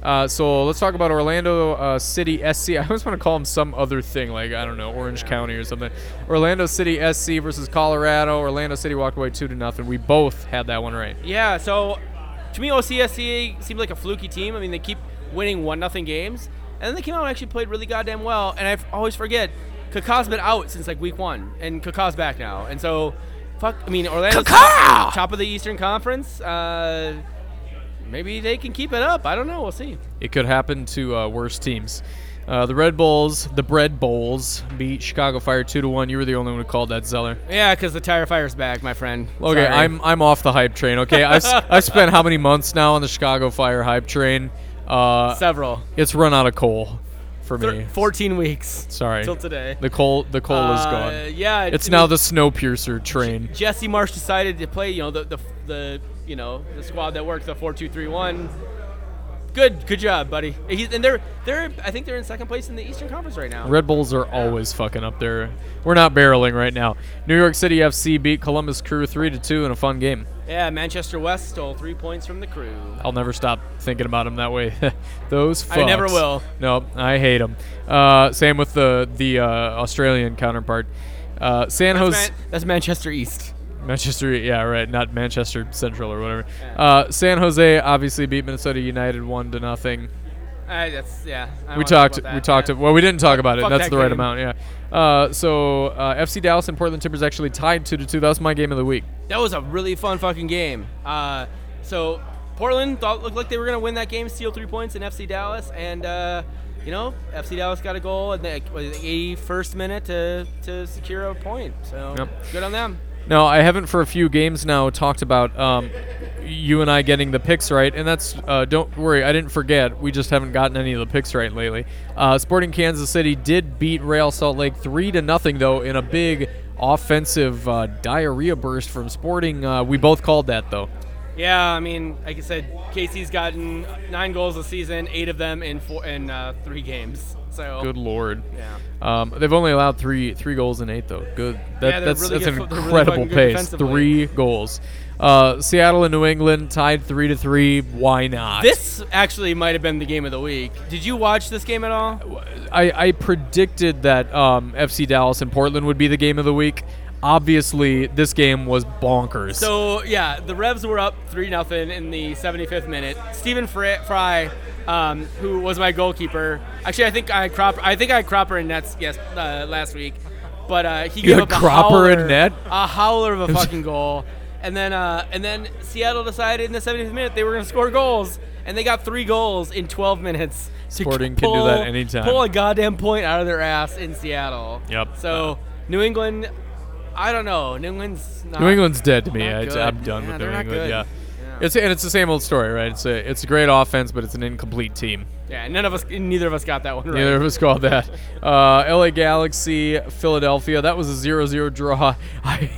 Uh, so let's talk about Orlando uh, City SC. [laughs] I always want to call them some other thing, like I don't know, Orange County or something. Orlando City SC versus Colorado. Orlando City walked away two to nothing. We both had that one right. yeah. So to me, OCSC seemed like a fluky team. I mean, they keep winning one nothing games, and then they came out and actually played really goddamn well. And I always forget, Kaka's been out since like week one, and Kaka's back now, and so. Fuck, I mean, Orlando top, top of the Eastern Conference. Uh, maybe they can keep it up. I don't know. We'll see. It could happen to uh, worse teams. Uh, the Red Bulls, the Bread Bowls, beat Chicago Fire two to one. You were the only one who called that Zeller. Yeah, because the tire fire's back, my friend. Okay, Sorry. I'm I'm off the hype train. Okay, I've, s- [laughs] I've spent how many months now on the Chicago Fire hype train? Uh, several. it's run out of coal for Thir- me. 14 weeks Sorry, till today. the coal the coal is Uh, gone. Yeah, It's now the Snowpiercer train. Jesse Marsch decided to play. You know the the, the you know the squad that worked the four two three one. Good, good job, buddy. He's, and they're they're I think they're in second place in the Eastern Conference right now. Red Bulls are always fucking up there. We're not barreling right now. New York City FC beat Columbus Crew three to two in a fun game. Yeah, Manchester West stole three points from the crew. I'll never stop thinking about them that way. [laughs] Those fucks. I never will. No, I hate them. Uh, same with the the uh, Australian counterpart. Uh, San That's, Jose, Man- that's Manchester East. Manchester, yeah, right, not Manchester Central or whatever. Uh, San Jose obviously beat Minnesota United one to nothing. That's yeah. I We talk talked. about We talked. yeah. Well, we didn't talk about it. Fuck That's that the right game. amount. Yeah. Uh, so uh, FC Dallas and Portland Timbers actually tied two to two. That was my game of the week. That was a really fun fucking game. Uh, so Portland thought looked like they were gonna win that game, steal three points in FC Dallas, and uh, you know FC Dallas got a goal in the 81st minute to to secure a point. So Yep. good on them. No, I haven't for a few games now talked about um, you and I getting the picks right, and that's uh, don't worry, I didn't forget. We just haven't gotten any of the picks right lately. Uh, Sporting Kansas City did beat Real Salt Lake three to nothing though in a big offensive uh, diarrhea burst from Sporting. Uh, we both called that though. Yeah, I mean, like I said, Casey's gotten nine goals this season, eight of them in four in uh, three games. So Good lord. Yeah. Um, they've only allowed three three goals in eight though. Good. That, Yeah, that's really that's good an really incredible pace. Three goals. Uh, Seattle and New England tied three to three. Why not? This actually might have been the game of the week. Did you watch this game at all? I, I predicted that um, FC Dallas and Portland would be the game of the week. Obviously, this game was bonkers. So yeah, the Revs were up three nothing in the 75th minute. Stephen Fry, Fry um, who was my goalkeeper. Actually, I think I Cropper. I think I Cropper in nets yes uh, last week, but uh, he You gave up a Cropper in howler- net? a howler of a [laughs] fucking goal. And then uh, and then Seattle decided in the 75th minute they were going to score goals, and they got three goals in 12 minutes. Sporting can do that pull- anytime. Pull a goddamn point out of their ass in Seattle. Yep. So New England, I don't know. New England's not, New England's dead to me. I, I'm done Yeah, with New England. good. Yeah. Yeah. It's and it's the same old story, right? It's a it's a great offense, but it's an incomplete team. Yeah, none of us, neither of us got that one right. Neither of us called that. Uh, LA Galaxy, Philadelphia. That was a 0-0 draw. [laughs] I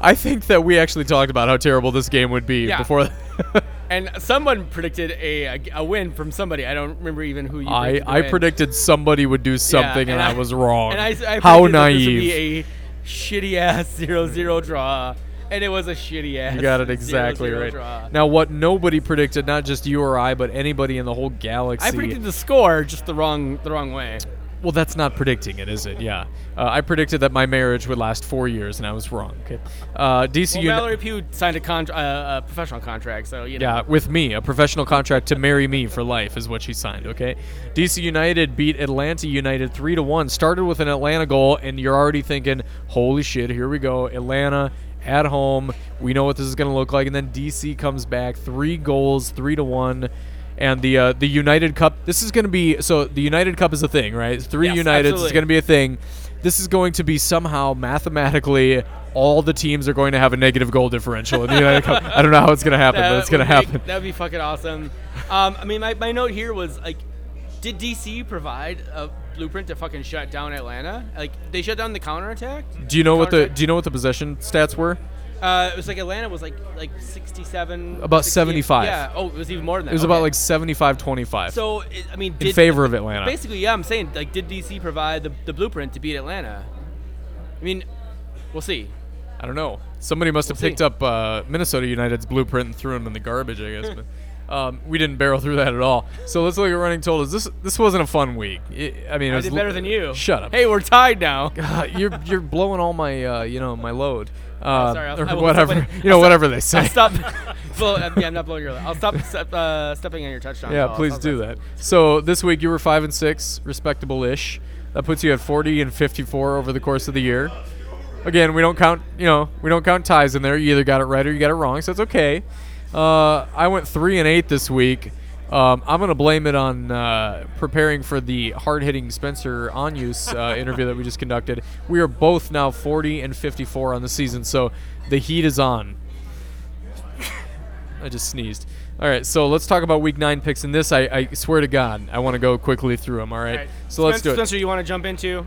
I think that we actually talked about how terrible this game would be Yeah. before. [laughs] [laughs] And someone predicted a, a win from somebody. I don't remember even who you. I I win. predicted somebody would do Yeah, something, and, I, was [laughs] wrong. And I, I how predicted that this would naive! be a shitty ass 0-0 draw, and it was a shitty ass. You got it 0-0 exactly right. Draw. Now, what nobody predicted, not just you or I, but anybody in the whole galaxy. I predicted the score just the wrong the wrong way. Well, that's not predicting it, is it? Yeah. Uh, I predicted that my marriage would last four years, and I was wrong. Okay. Uh, DC Well, Uni- Mallory Pugh signed a, con- uh, a professional contract, so you know. Yeah, with me, a professional contract to marry me for life is what she signed. Okay, DC United beat Atlanta United three to one. Started with an Atlanta goal, and you're already thinking, "Holy shit, here we go!" Atlanta at home. We know what this is going to look like, and then DC comes back, three goals, three to one. And the uh, the United Cup. This is going to be so. The United Cup is a thing, right? Three Yes, Uniteds is going to be a thing. This is going to be somehow mathematically all the teams are going to have a negative goal differential in the United Cup. I don't know how it's going to happen, but it's going to happen. That would be fucking awesome. Um, I mean, my, my note here was like, did DC provide a blueprint to fucking shut down Atlanta? Like, they shut down the counterattack? Do you know what the Do you know what the possession stats were? Uh, it was like Atlanta was like like 67. About 68 75. Yeah. Oh, it was even more than that. It was Okay. about like 75-25 So it, I mean, in favor of Atlanta. Basically, yeah. I'm saying like, did DC provide the, the blueprint to beat Atlanta? I mean, we'll see. I don't know. Somebody must have We'll picked see. up uh, Minnesota United's blueprint and threw them in the garbage, I guess. [laughs] but um, we didn't barrel through that at all. So let's look at running totals. This this wasn't a fun week. I I mean, it was did l- better than you. Shut up. Hey, we're tied now. God, you're you're blowing all my uh, you know my load. Uh, sorry, I'll- or whatever you know I'll whatever they [laughs] say. I'll stop. [laughs] uh, yeah, I'm not blowing your. I'll stop step, uh, stepping on your touchdown. Yeah, please do that. So this week you were five and six, respectable-ish. That puts you at 40 and 54 over the course of the year. Again, we don't count, you know, we don't count ties in there. You either got it right or you got it wrong, so it's okay. Uh, I went three and eight this week. Um, I'm going to blame it on uh, preparing for the hard hitting Spencer Agnew's uh, [laughs] interview that we just conducted. We are both now 40 and 54 on the season, so the heat is on. I just sneezed. All right, so let's talk about week nine picks. In this, I, I swear to God, I want to go quickly through them. All right, All right. so let's Spencer, do it. Spencer, you want to jump into?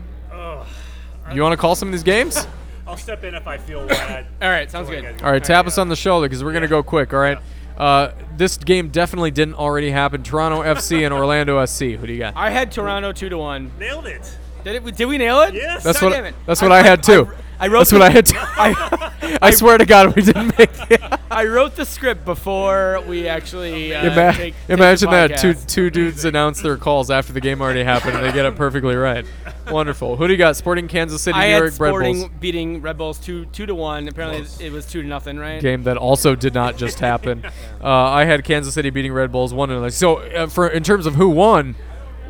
You want to call some of these games? I'll step in if I feel [coughs] bad. All right, sounds good. All right, tap us on the shoulder because we're gonna go quick. All right. Uh, this game definitely didn't already happen. Toronto [laughs] FC and Orlando SC. Who do you got? I had Toronto two to one. Nailed it. Did it? Did we nail it? Yes. That's God what it. that's what I, had too. I wrote that's the- what I had too. [laughs] I, I swear to God, we didn't [laughs] make it. I wrote the script before we actually uh, Ima- take, imagine that two two dudes announce their calls after the game already happened and they get it perfectly right. Wonderful. Who do you got? Sporting Kansas City, I New had York Red Bulls. beating Red Bulls two two to one. Apparently it was two to nothing, right? game that also did not just happen. [laughs] Uh, I had Kansas City beating Red Bulls one to nothing. So uh, for in terms of who won,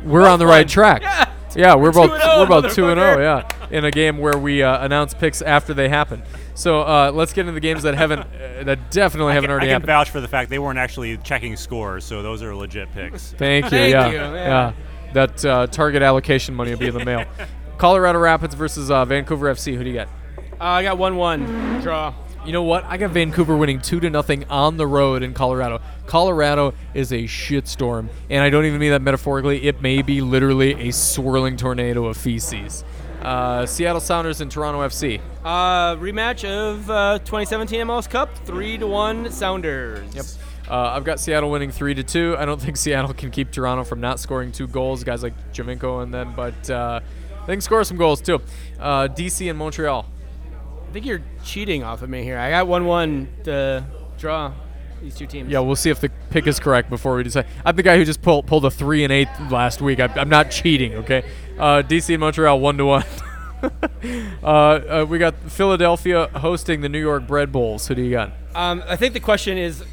we're on the right track. Yeah. Yeah, we're both 2-0, we're about two and zero. Yeah, in a game where we uh, announce picks after they happen. So uh, let's get into the games that haven't uh, that definitely haven't I already can happened. vouch for the fact they weren't actually checking scores, so those are legit picks. Thank you. Thank yeah, you, yeah. yeah. That uh, target allocation money will be in the mail. [laughs] Colorado Rapids versus uh, Vancouver FC. Who do you got? Uh, I got one one draw. You know what? I got Vancouver winning two to nothing on the road in Colorado. Colorado is a shitstorm, and I don't even mean that metaphorically. It may be literally a swirling tornado of feces. Uh, Seattle Sounders and Toronto FC. Uh, rematch of uh, 2017 MLS Cup, three to one Sounders. Yep. Uh, I've got Seattle winning three to two. I don't think Seattle can keep Toronto from not scoring two goals. Guys like Giovinco and then, but uh, they can score some goals too. Uh, DC and Montreal. I think you're cheating off of me here. I got one one to draw these two teams. Yeah, we'll see if the pick is correct before we decide. I'm the guy who just pulled pulled a three and eight last week. I, I'm not cheating, okay? Uh, DC and Montreal one to one. [laughs] Uh, uh, we got Philadelphia hosting the New York Bread Bulls. Who do you got? Um, I think the question is,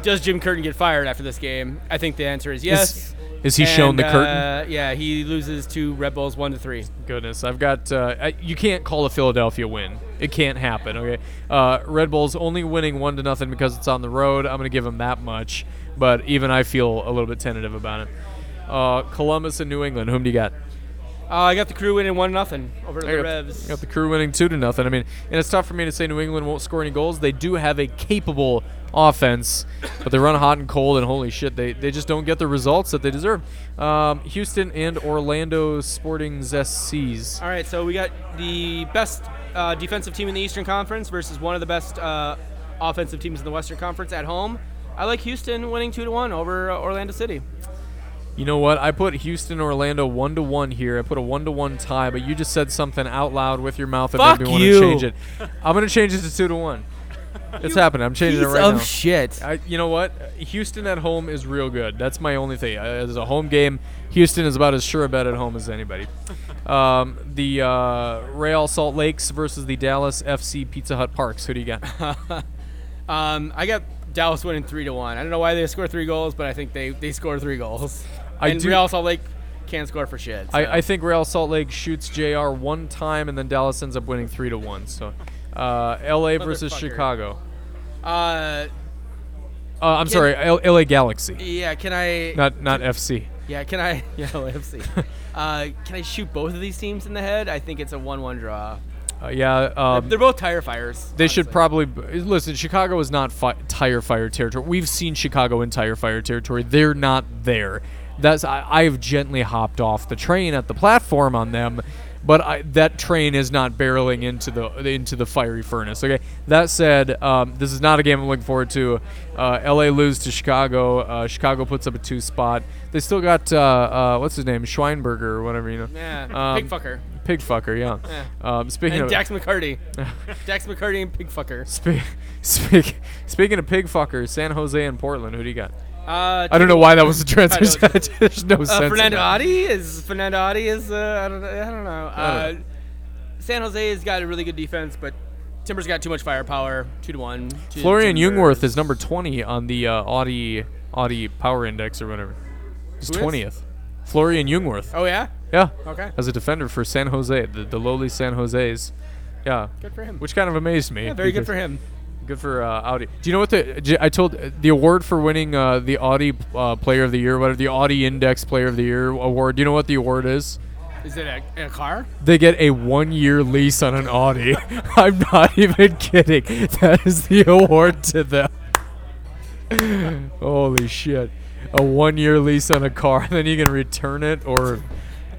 does Jim Curtin get fired after this game? I think the answer is yes. Is he shown the curtain? Uh, yeah, he loses to Red Bulls one to three. Goodness, I've got. Uh, I, you can't call a Philadelphia win. It can't happen. Okay, uh, Red Bulls only winning one to nothing because it's on the road. I'm gonna give them that much, but even I feel a little bit tentative about it. Uh, Columbus and New England. Whom do you got? Uh, I got the crew winning one nothing over the I got, Revs. got the crew winning two to nothing. I mean, and it's tough for me to say New England won't score any goals. They do have a capable offense, but they run hot and cold, and holy shit, they, they just don't get the results that they deserve. Um, Houston and Orlando Sporting SCs. All right, so we got the best uh, defensive team in the Eastern Conference versus one of the best uh, offensive teams in the Western Conference at home. I like Houston winning two to one over uh, Orlando City. You know what? I put Houston Orlando one to one here. I put a one to one tie, but you just said something out loud with your mouth that Fuck made me want to change it. I'm gonna change it to two to one. It's happening. I'm changing it Piece right of now. shit. I, you know what? Houston at home is real good. That's my only thing. Uh, As a home game, Houston is about as sure a bet at home as anybody. [laughs] Um, the uh, Real Salt Lakes versus the Dallas FC Pizza Hut Parks. Who do you got? [laughs] Um, I got Dallas winning three to one. I don't know why they score three goals, but I think they they score three goals. I and do- Real Salt Lake can't score for shit. so. I, I think Real Salt Lake shoots JR one time, and then Dallas ends up winning three to one. So, uh, LA versus Motherfucker. Chicago. Uh, Uh, I'm sorry, L- LA Galaxy, yeah. Can I? not not FC. Yeah. Can I? [laughs] Yeah. LAFC. [laughs] uh, can I shoot both of these teams in the head? I think it's a one-one draw. Uh, yeah, um, They're both tire fires. They should honestly. probably listen. Chicago is not fi- tire fire territory. We've seen Chicago in tire fire territory. They're not there. That's I, I have gently hopped off the train at the platform on them, but I, that train is not barreling into the into the fiery furnace. Okay. That said, um, this is not a game I'm looking forward to. Uh, L.A. lose to Chicago. Uh, Chicago puts up a two spot. They still got uh, uh, what's his name Schweinberger or whatever you know. Yeah. Um, pig fucker. Pig fucker. Yeah. Yeah. Um, speaking And of Dax McCarty. [laughs] Dax McCarty and pig fucker. Speak, [laughs] speak, speaking of pig fuckers, San Jose and Portland. Who do you got? Uh, I don't know why that was a. [laughs] I [laughs] There's no Uh, sense. Fernando. Adi is Fernando Adi is uh, I don't know, I don't know. Uh, San Jose has got a really good defense, but Timbers got too much firepower. Two to one. to Florian Timbers. Jungwirth is number 20 on the uh, Audi Audi Power Index or whatever. He's 20th. Florian Jungwirth. Oh yeah. Yeah. Okay. As a defender for San Jose, the, the lowly San Jose's. Yeah. Good for him. Which kind of amazed me. yeah, very good for him. Good for uh, Audi. Do you know what the I told the award for winning uh, the Audi uh, Player of the Year, whatever the Audi Index Player of the Year award? Do you know what the award is? Is it a, a car? They get a one-year lease on an Audi. [laughs] I'm not even kidding. That is the award to them. [laughs] Holy shit! A one-year lease on a car, [laughs] then you can return it, or I don't know.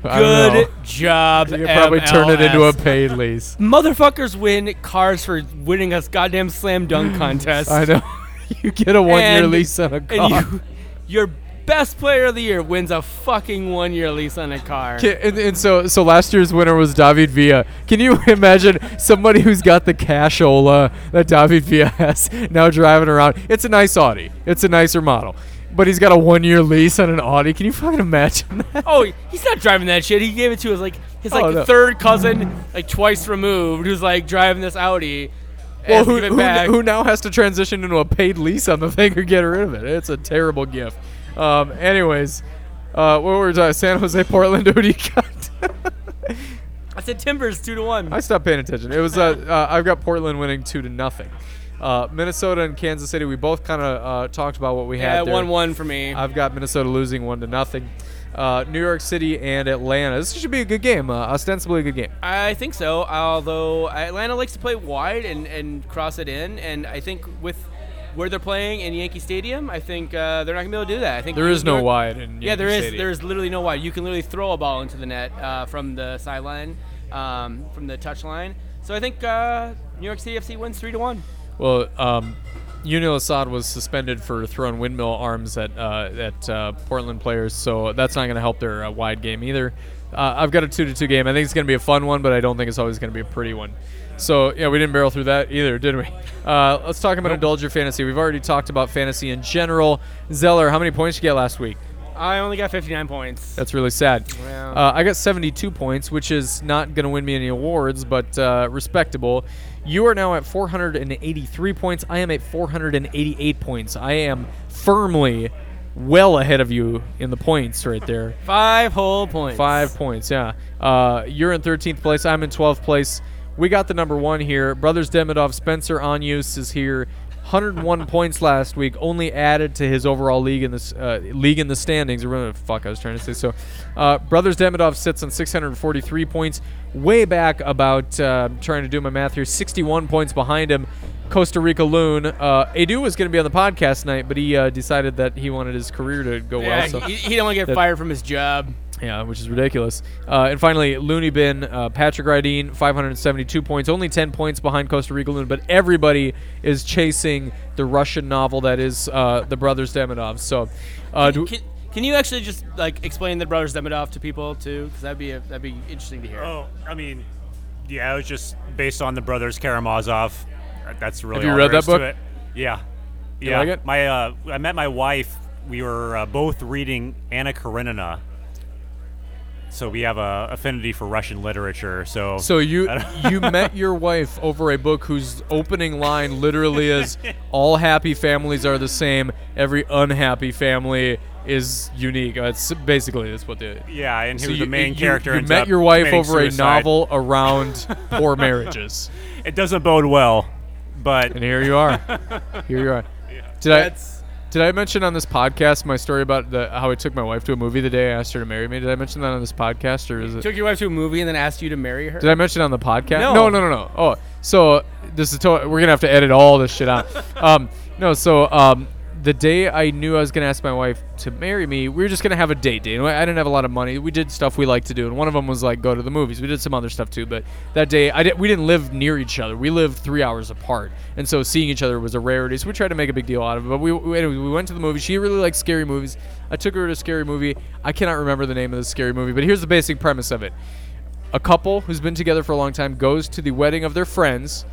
Good job. You can probably turn it into a paid lease. [laughs] Motherfuckers win cars for winning a goddamn slam dunk [laughs] contest. I know. [laughs] you get a one-year lease on a car. And you, your best player of the year wins a fucking one year lease on a car. Ca- And, and so, so last year's winner was David Villa. Can you imagine somebody who's got the cashola that David Villa has now driving around? It's a nice Audi. It's a nicer model, but he's got a one-year lease on an Audi. Can you fucking imagine that? [laughs] Oh, he's not driving that shit. He gave it to his like his like Oh, no. third cousin, like twice removed, who's like driving this Audi. Well, who, who, who now has to transition into a paid lease on the thing or get rid of it? It's a terrible gift. Um, anyways, uh, what were we talking? San Jose, Portland. [laughs] Who do you got? I said Timbers two to one. I stopped paying attention. It was uh, uh, I've got Portland winning two to nothing. Uh, Minnesota and Kansas City. We both kind of uh, talked about what we yeah, had there. one one for me. I've got Minnesota losing one to nothing. Uh, New York City and Atlanta. This should be a good game. Uh, ostensibly a good game. I think so. Although Atlanta likes to play wide and, and cross it in, and I think with where they're playing in Yankee Stadium, I think uh, they're not gonna be able to do that. I think There is no wide in Yeah, there is. Stadium. There is literally no wide. You can literally throw a ball into the net uh, from the sideline, um, from the touch line. So I think uh, New York City FC wins three to one. Well, um, Asad was suspended for throwing windmill arms at uh, at uh, Portland players, so that's not going to help their uh, wide game either. Uh, I've got a two to two game. I think it's going to be a fun one, but I don't think it's always going to be a pretty one. So yeah, we didn't barrel through that either, did we? [laughs] Uh, let's talk about indulge your fantasy. We've already talked about fantasy in general. Zeller, how many points did you get last week? I only got 59 points. That's really sad. Uh, I got 72 points, which is not going to win me any awards, but uh, respectable. You are now at 483 points. I am at 488 points. I am firmly well ahead of you in the points right there. Five whole points. Five points, yeah. Uh, you're in 13th place. I'm in 12th place. We got the number one here. Brothers Demidov, Spencer Onyus is here. 101 points last week, only added to his overall league in this uh, league in the standings. The fuck I was trying to say. So, uh, Brothers Demidov sits on 643 points, way back about uh, trying to do my math here, 61 points behind him. Costa Rica Loon. Uh, Edu was going to be on the podcast tonight, but he uh, decided that he wanted his career to go Yeah, well. So he, he didn't want to get fired from his job. Yeah, which is ridiculous. Uh, and finally, Looney Bin, uh, Patrick Rydeen, 572 points, only 10 points behind Costa Rica Loon, but everybody is chasing the Russian novel that is uh, the Brothers Demidov. So, uh, do, Can, can you actually just like explain the brothers Demidov to people too? Because that'd be a, that'd be interesting to hear. Oh, I mean, yeah, it was just based on the brothers Karamazov. Uh, That's really Have you read there that is to book? it. Yeah, You yeah. like it? My, uh, I met my wife. We were uh, both reading Anna Karenina. So we have a affinity for Russian literature. So, so you you [laughs] met your wife over a book whose opening line literally is "All happy families are the same. Every unhappy family is unique." That's basically that's what the yeah, and who So the main you- character You ends met your wife committing over a novel around [laughs] poor marriages. It doesn't bode well, but And here you are. Here you are. [laughs] Did I That's did I mention on this podcast my story about the how I took my wife to a movie the day I asked her to marry me? Did I mention that on this podcast or is it? took your wife to a movie and then asked you to marry her. Did I mention on the podcast? No. no, no, no. no. Oh, so this is to- we're gonna have to edit all this shit out. [laughs] um, no, so um, the day I knew I was gonna ask my wife to marry me, we were just gonna have a date day. I didn't have a lot of money. We did stuff we liked to do, and one of them was like go to the movies. We did some other stuff too, but that day I did, we didn't live near each other. We lived three hours apart, and so seeing each other was a rarity. So we tried to make a big deal out of it. But we, we anyway, we went to the movie. She really liked scary movies. I took her to a scary movie. I cannot remember the name of the scary movie, but here's the basic premise of it a couple who's been together for a long time goes to the wedding of their friends.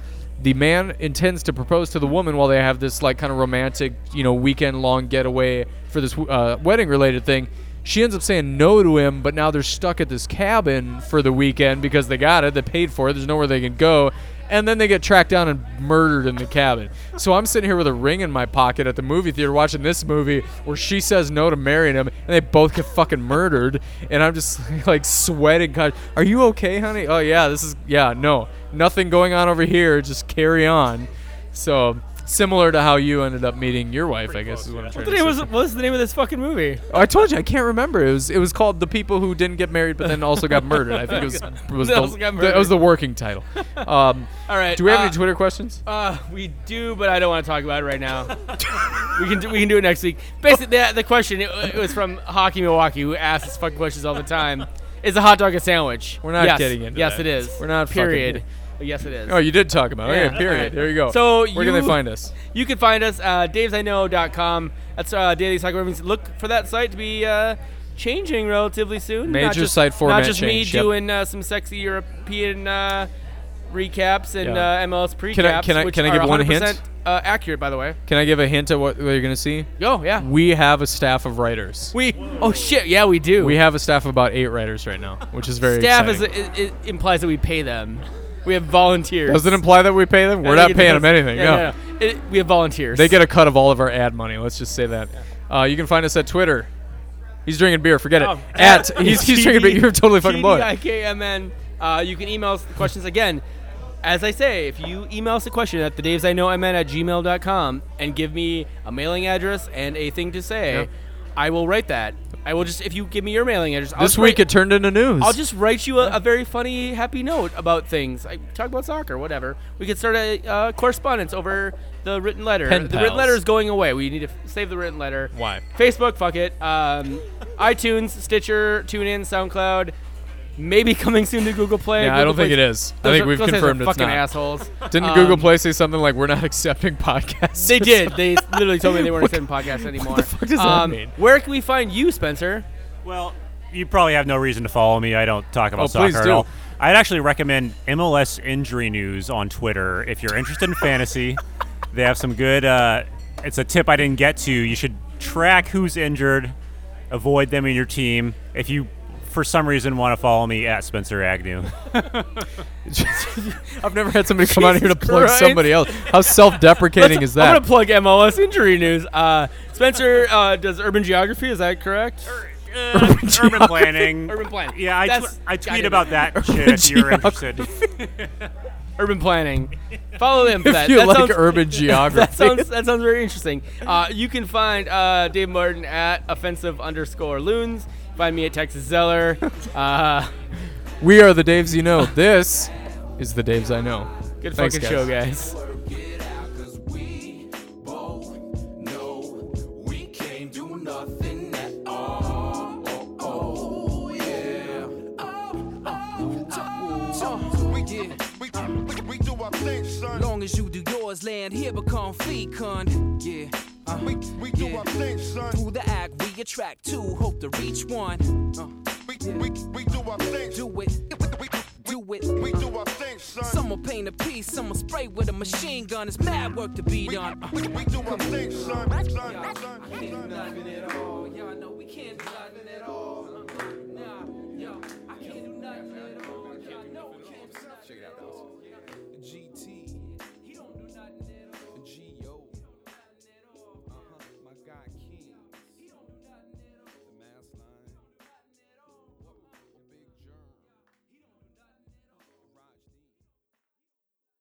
The man intends to propose to the woman while they have this like kind of romantic, you know, weekend long getaway for this uh, wedding related thing. She ends up saying no to him, but now they're stuck at this cabin for the weekend because they got it, they paid for it, there's nowhere they can go, and then they get tracked down and murdered in the cabin. So I'm sitting here with a ring in my pocket at the movie theater watching this movie where she says no to marrying him, and they both get fucking murdered, and I'm just [laughs] like sweating. God, are you okay, honey? Oh yeah, this is yeah, no, nothing going on over here. Just carry on. So similar to how you ended up meeting your wife, I guess is what I'm trying What the to name say. was, what was the name of this fucking movie? Oh, I told you I can't remember. It was it was called the people who didn't get married but then also got murdered. I think it was [laughs] it was That the, also got that was the working title. Um, [laughs] All right. do we have uh, any Twitter questions? Uh, we do, but I don't want to talk about it right now. [laughs] we can do, we can do it next week. Basically, the, the question it, it was from Hockey Milwaukee, who asks us fucking questions all the time. Is a hot dog a sandwich? We're not yes. getting into Yes, that. it is. We're not fucking- Period. Yes, it is. Oh, you did talk about. it. Yeah, Okay, period. alright. There you go. So where can they you- find us? You can find us uh, davesknow.com. That's uh, daily soccer. Look for that site to be uh, changing relatively soon. Major not just, site format Not just me yep. doing uh, some sexy European uh, recaps and Yeah. uh, MLS precaps. Can I- can I- which can I give one 100% hint? Uh, accurate, by the way. Can I give a hint of what, what you're gonna see? Oh yeah. We have a staff of writers. We oh shit yeah we do. We have a staff of about eight writers right now, which is very staff is it implies that we pay them. We have volunteers. Does it imply that we pay them? We're not paying them anything. Yeah, no. no, no. It- we have volunteers. They get a cut of all of our ad money. Let's just say that. Uh, you can find us at Twitter. He's drinking beer. Forget it. Oh, [laughs] At [laughs] he's, he's drinking beer. You're totally fucking blowing. it. TDIKMN. Uh, you can email us the questions again. As I say, if you email us a question at the Daves I know MN at gmail.com and give me a mailing address and a thing to say, Yep. I will write that. I will just if you give me your mailing address. I'll This week write- it turned into news. I'll just write you a, a very funny, happy note about things. I talk about soccer, whatever. We could start a uh, correspondence over the written letter. Pen the written letter is going away. We need to f- save the written letter. Why? Facebook, fuck it. Um, [laughs] iTunes, Stitcher, TuneIn, SoundCloud. Maybe coming soon to Google Play. Yeah, I don't think it is. I think are- we've those confirmed it's fucking not. assholes. [laughs] Didn't Um, Google Play say something like we're not [laughs] accepting podcasts? They did. They literally told me they weren't accepting podcasts anymore. What the fuck does that um, mean? Where can we find you, Spencer? Well, you probably have no reason to follow me. I don't talk about Oh, soccer please at do. all. I'd actually recommend MLS Injury News on Twitter if you're interested in fantasy. [laughs] They have some good. Uh, it's a tip I didn't get to. You should track who's injured, avoid them in your team. If you, for some reason, want to follow me at Spencer Agnew. [laughs] I've never had somebody come out here to Jesus plug Christ. somebody else. How self-deprecating Let's- is I'm that? gonna plug MLS injury news. Uh, Spencer uh, does urban geography. Is that correct? Uh, [laughs] urban planning. Urban planning. Yeah, I, That's- tw- I tweet goddamn about it. that shit if you're interested. [laughs] Urban planning. Follow them for if that. you that like sounds, urban geography, that sounds that sounds very interesting. Uh, you can find uh, Dave Martin at offensive underscore loons. Find me at Texas Zeller. [laughs] Uh, we are the Daves you know. This is the Daves I know. good Thanks, fucking guys. show, guys. Work it out, 'cause we both know we can't do nothing at all. Oh, oh, yeah. Oh, oh, oh. We, we, we, we do our thing, son. Long as you do yours, land here become fecund. Yeah. Uh, we we do our thing, son. Through the act, we attract two, hope to reach one. Uh, we, yeah. we, we do our thing. Do it. We, do it. We uh, do our thing, son. Some will paint a piece, some will spray with a machine gun. It's mad work to be we, done. We, we do our thing, son. son, son, son. I can't do nothing at all. Y'all know we can't do nothing at all. Uh, uh, nah, yo, I can't do nothing at all.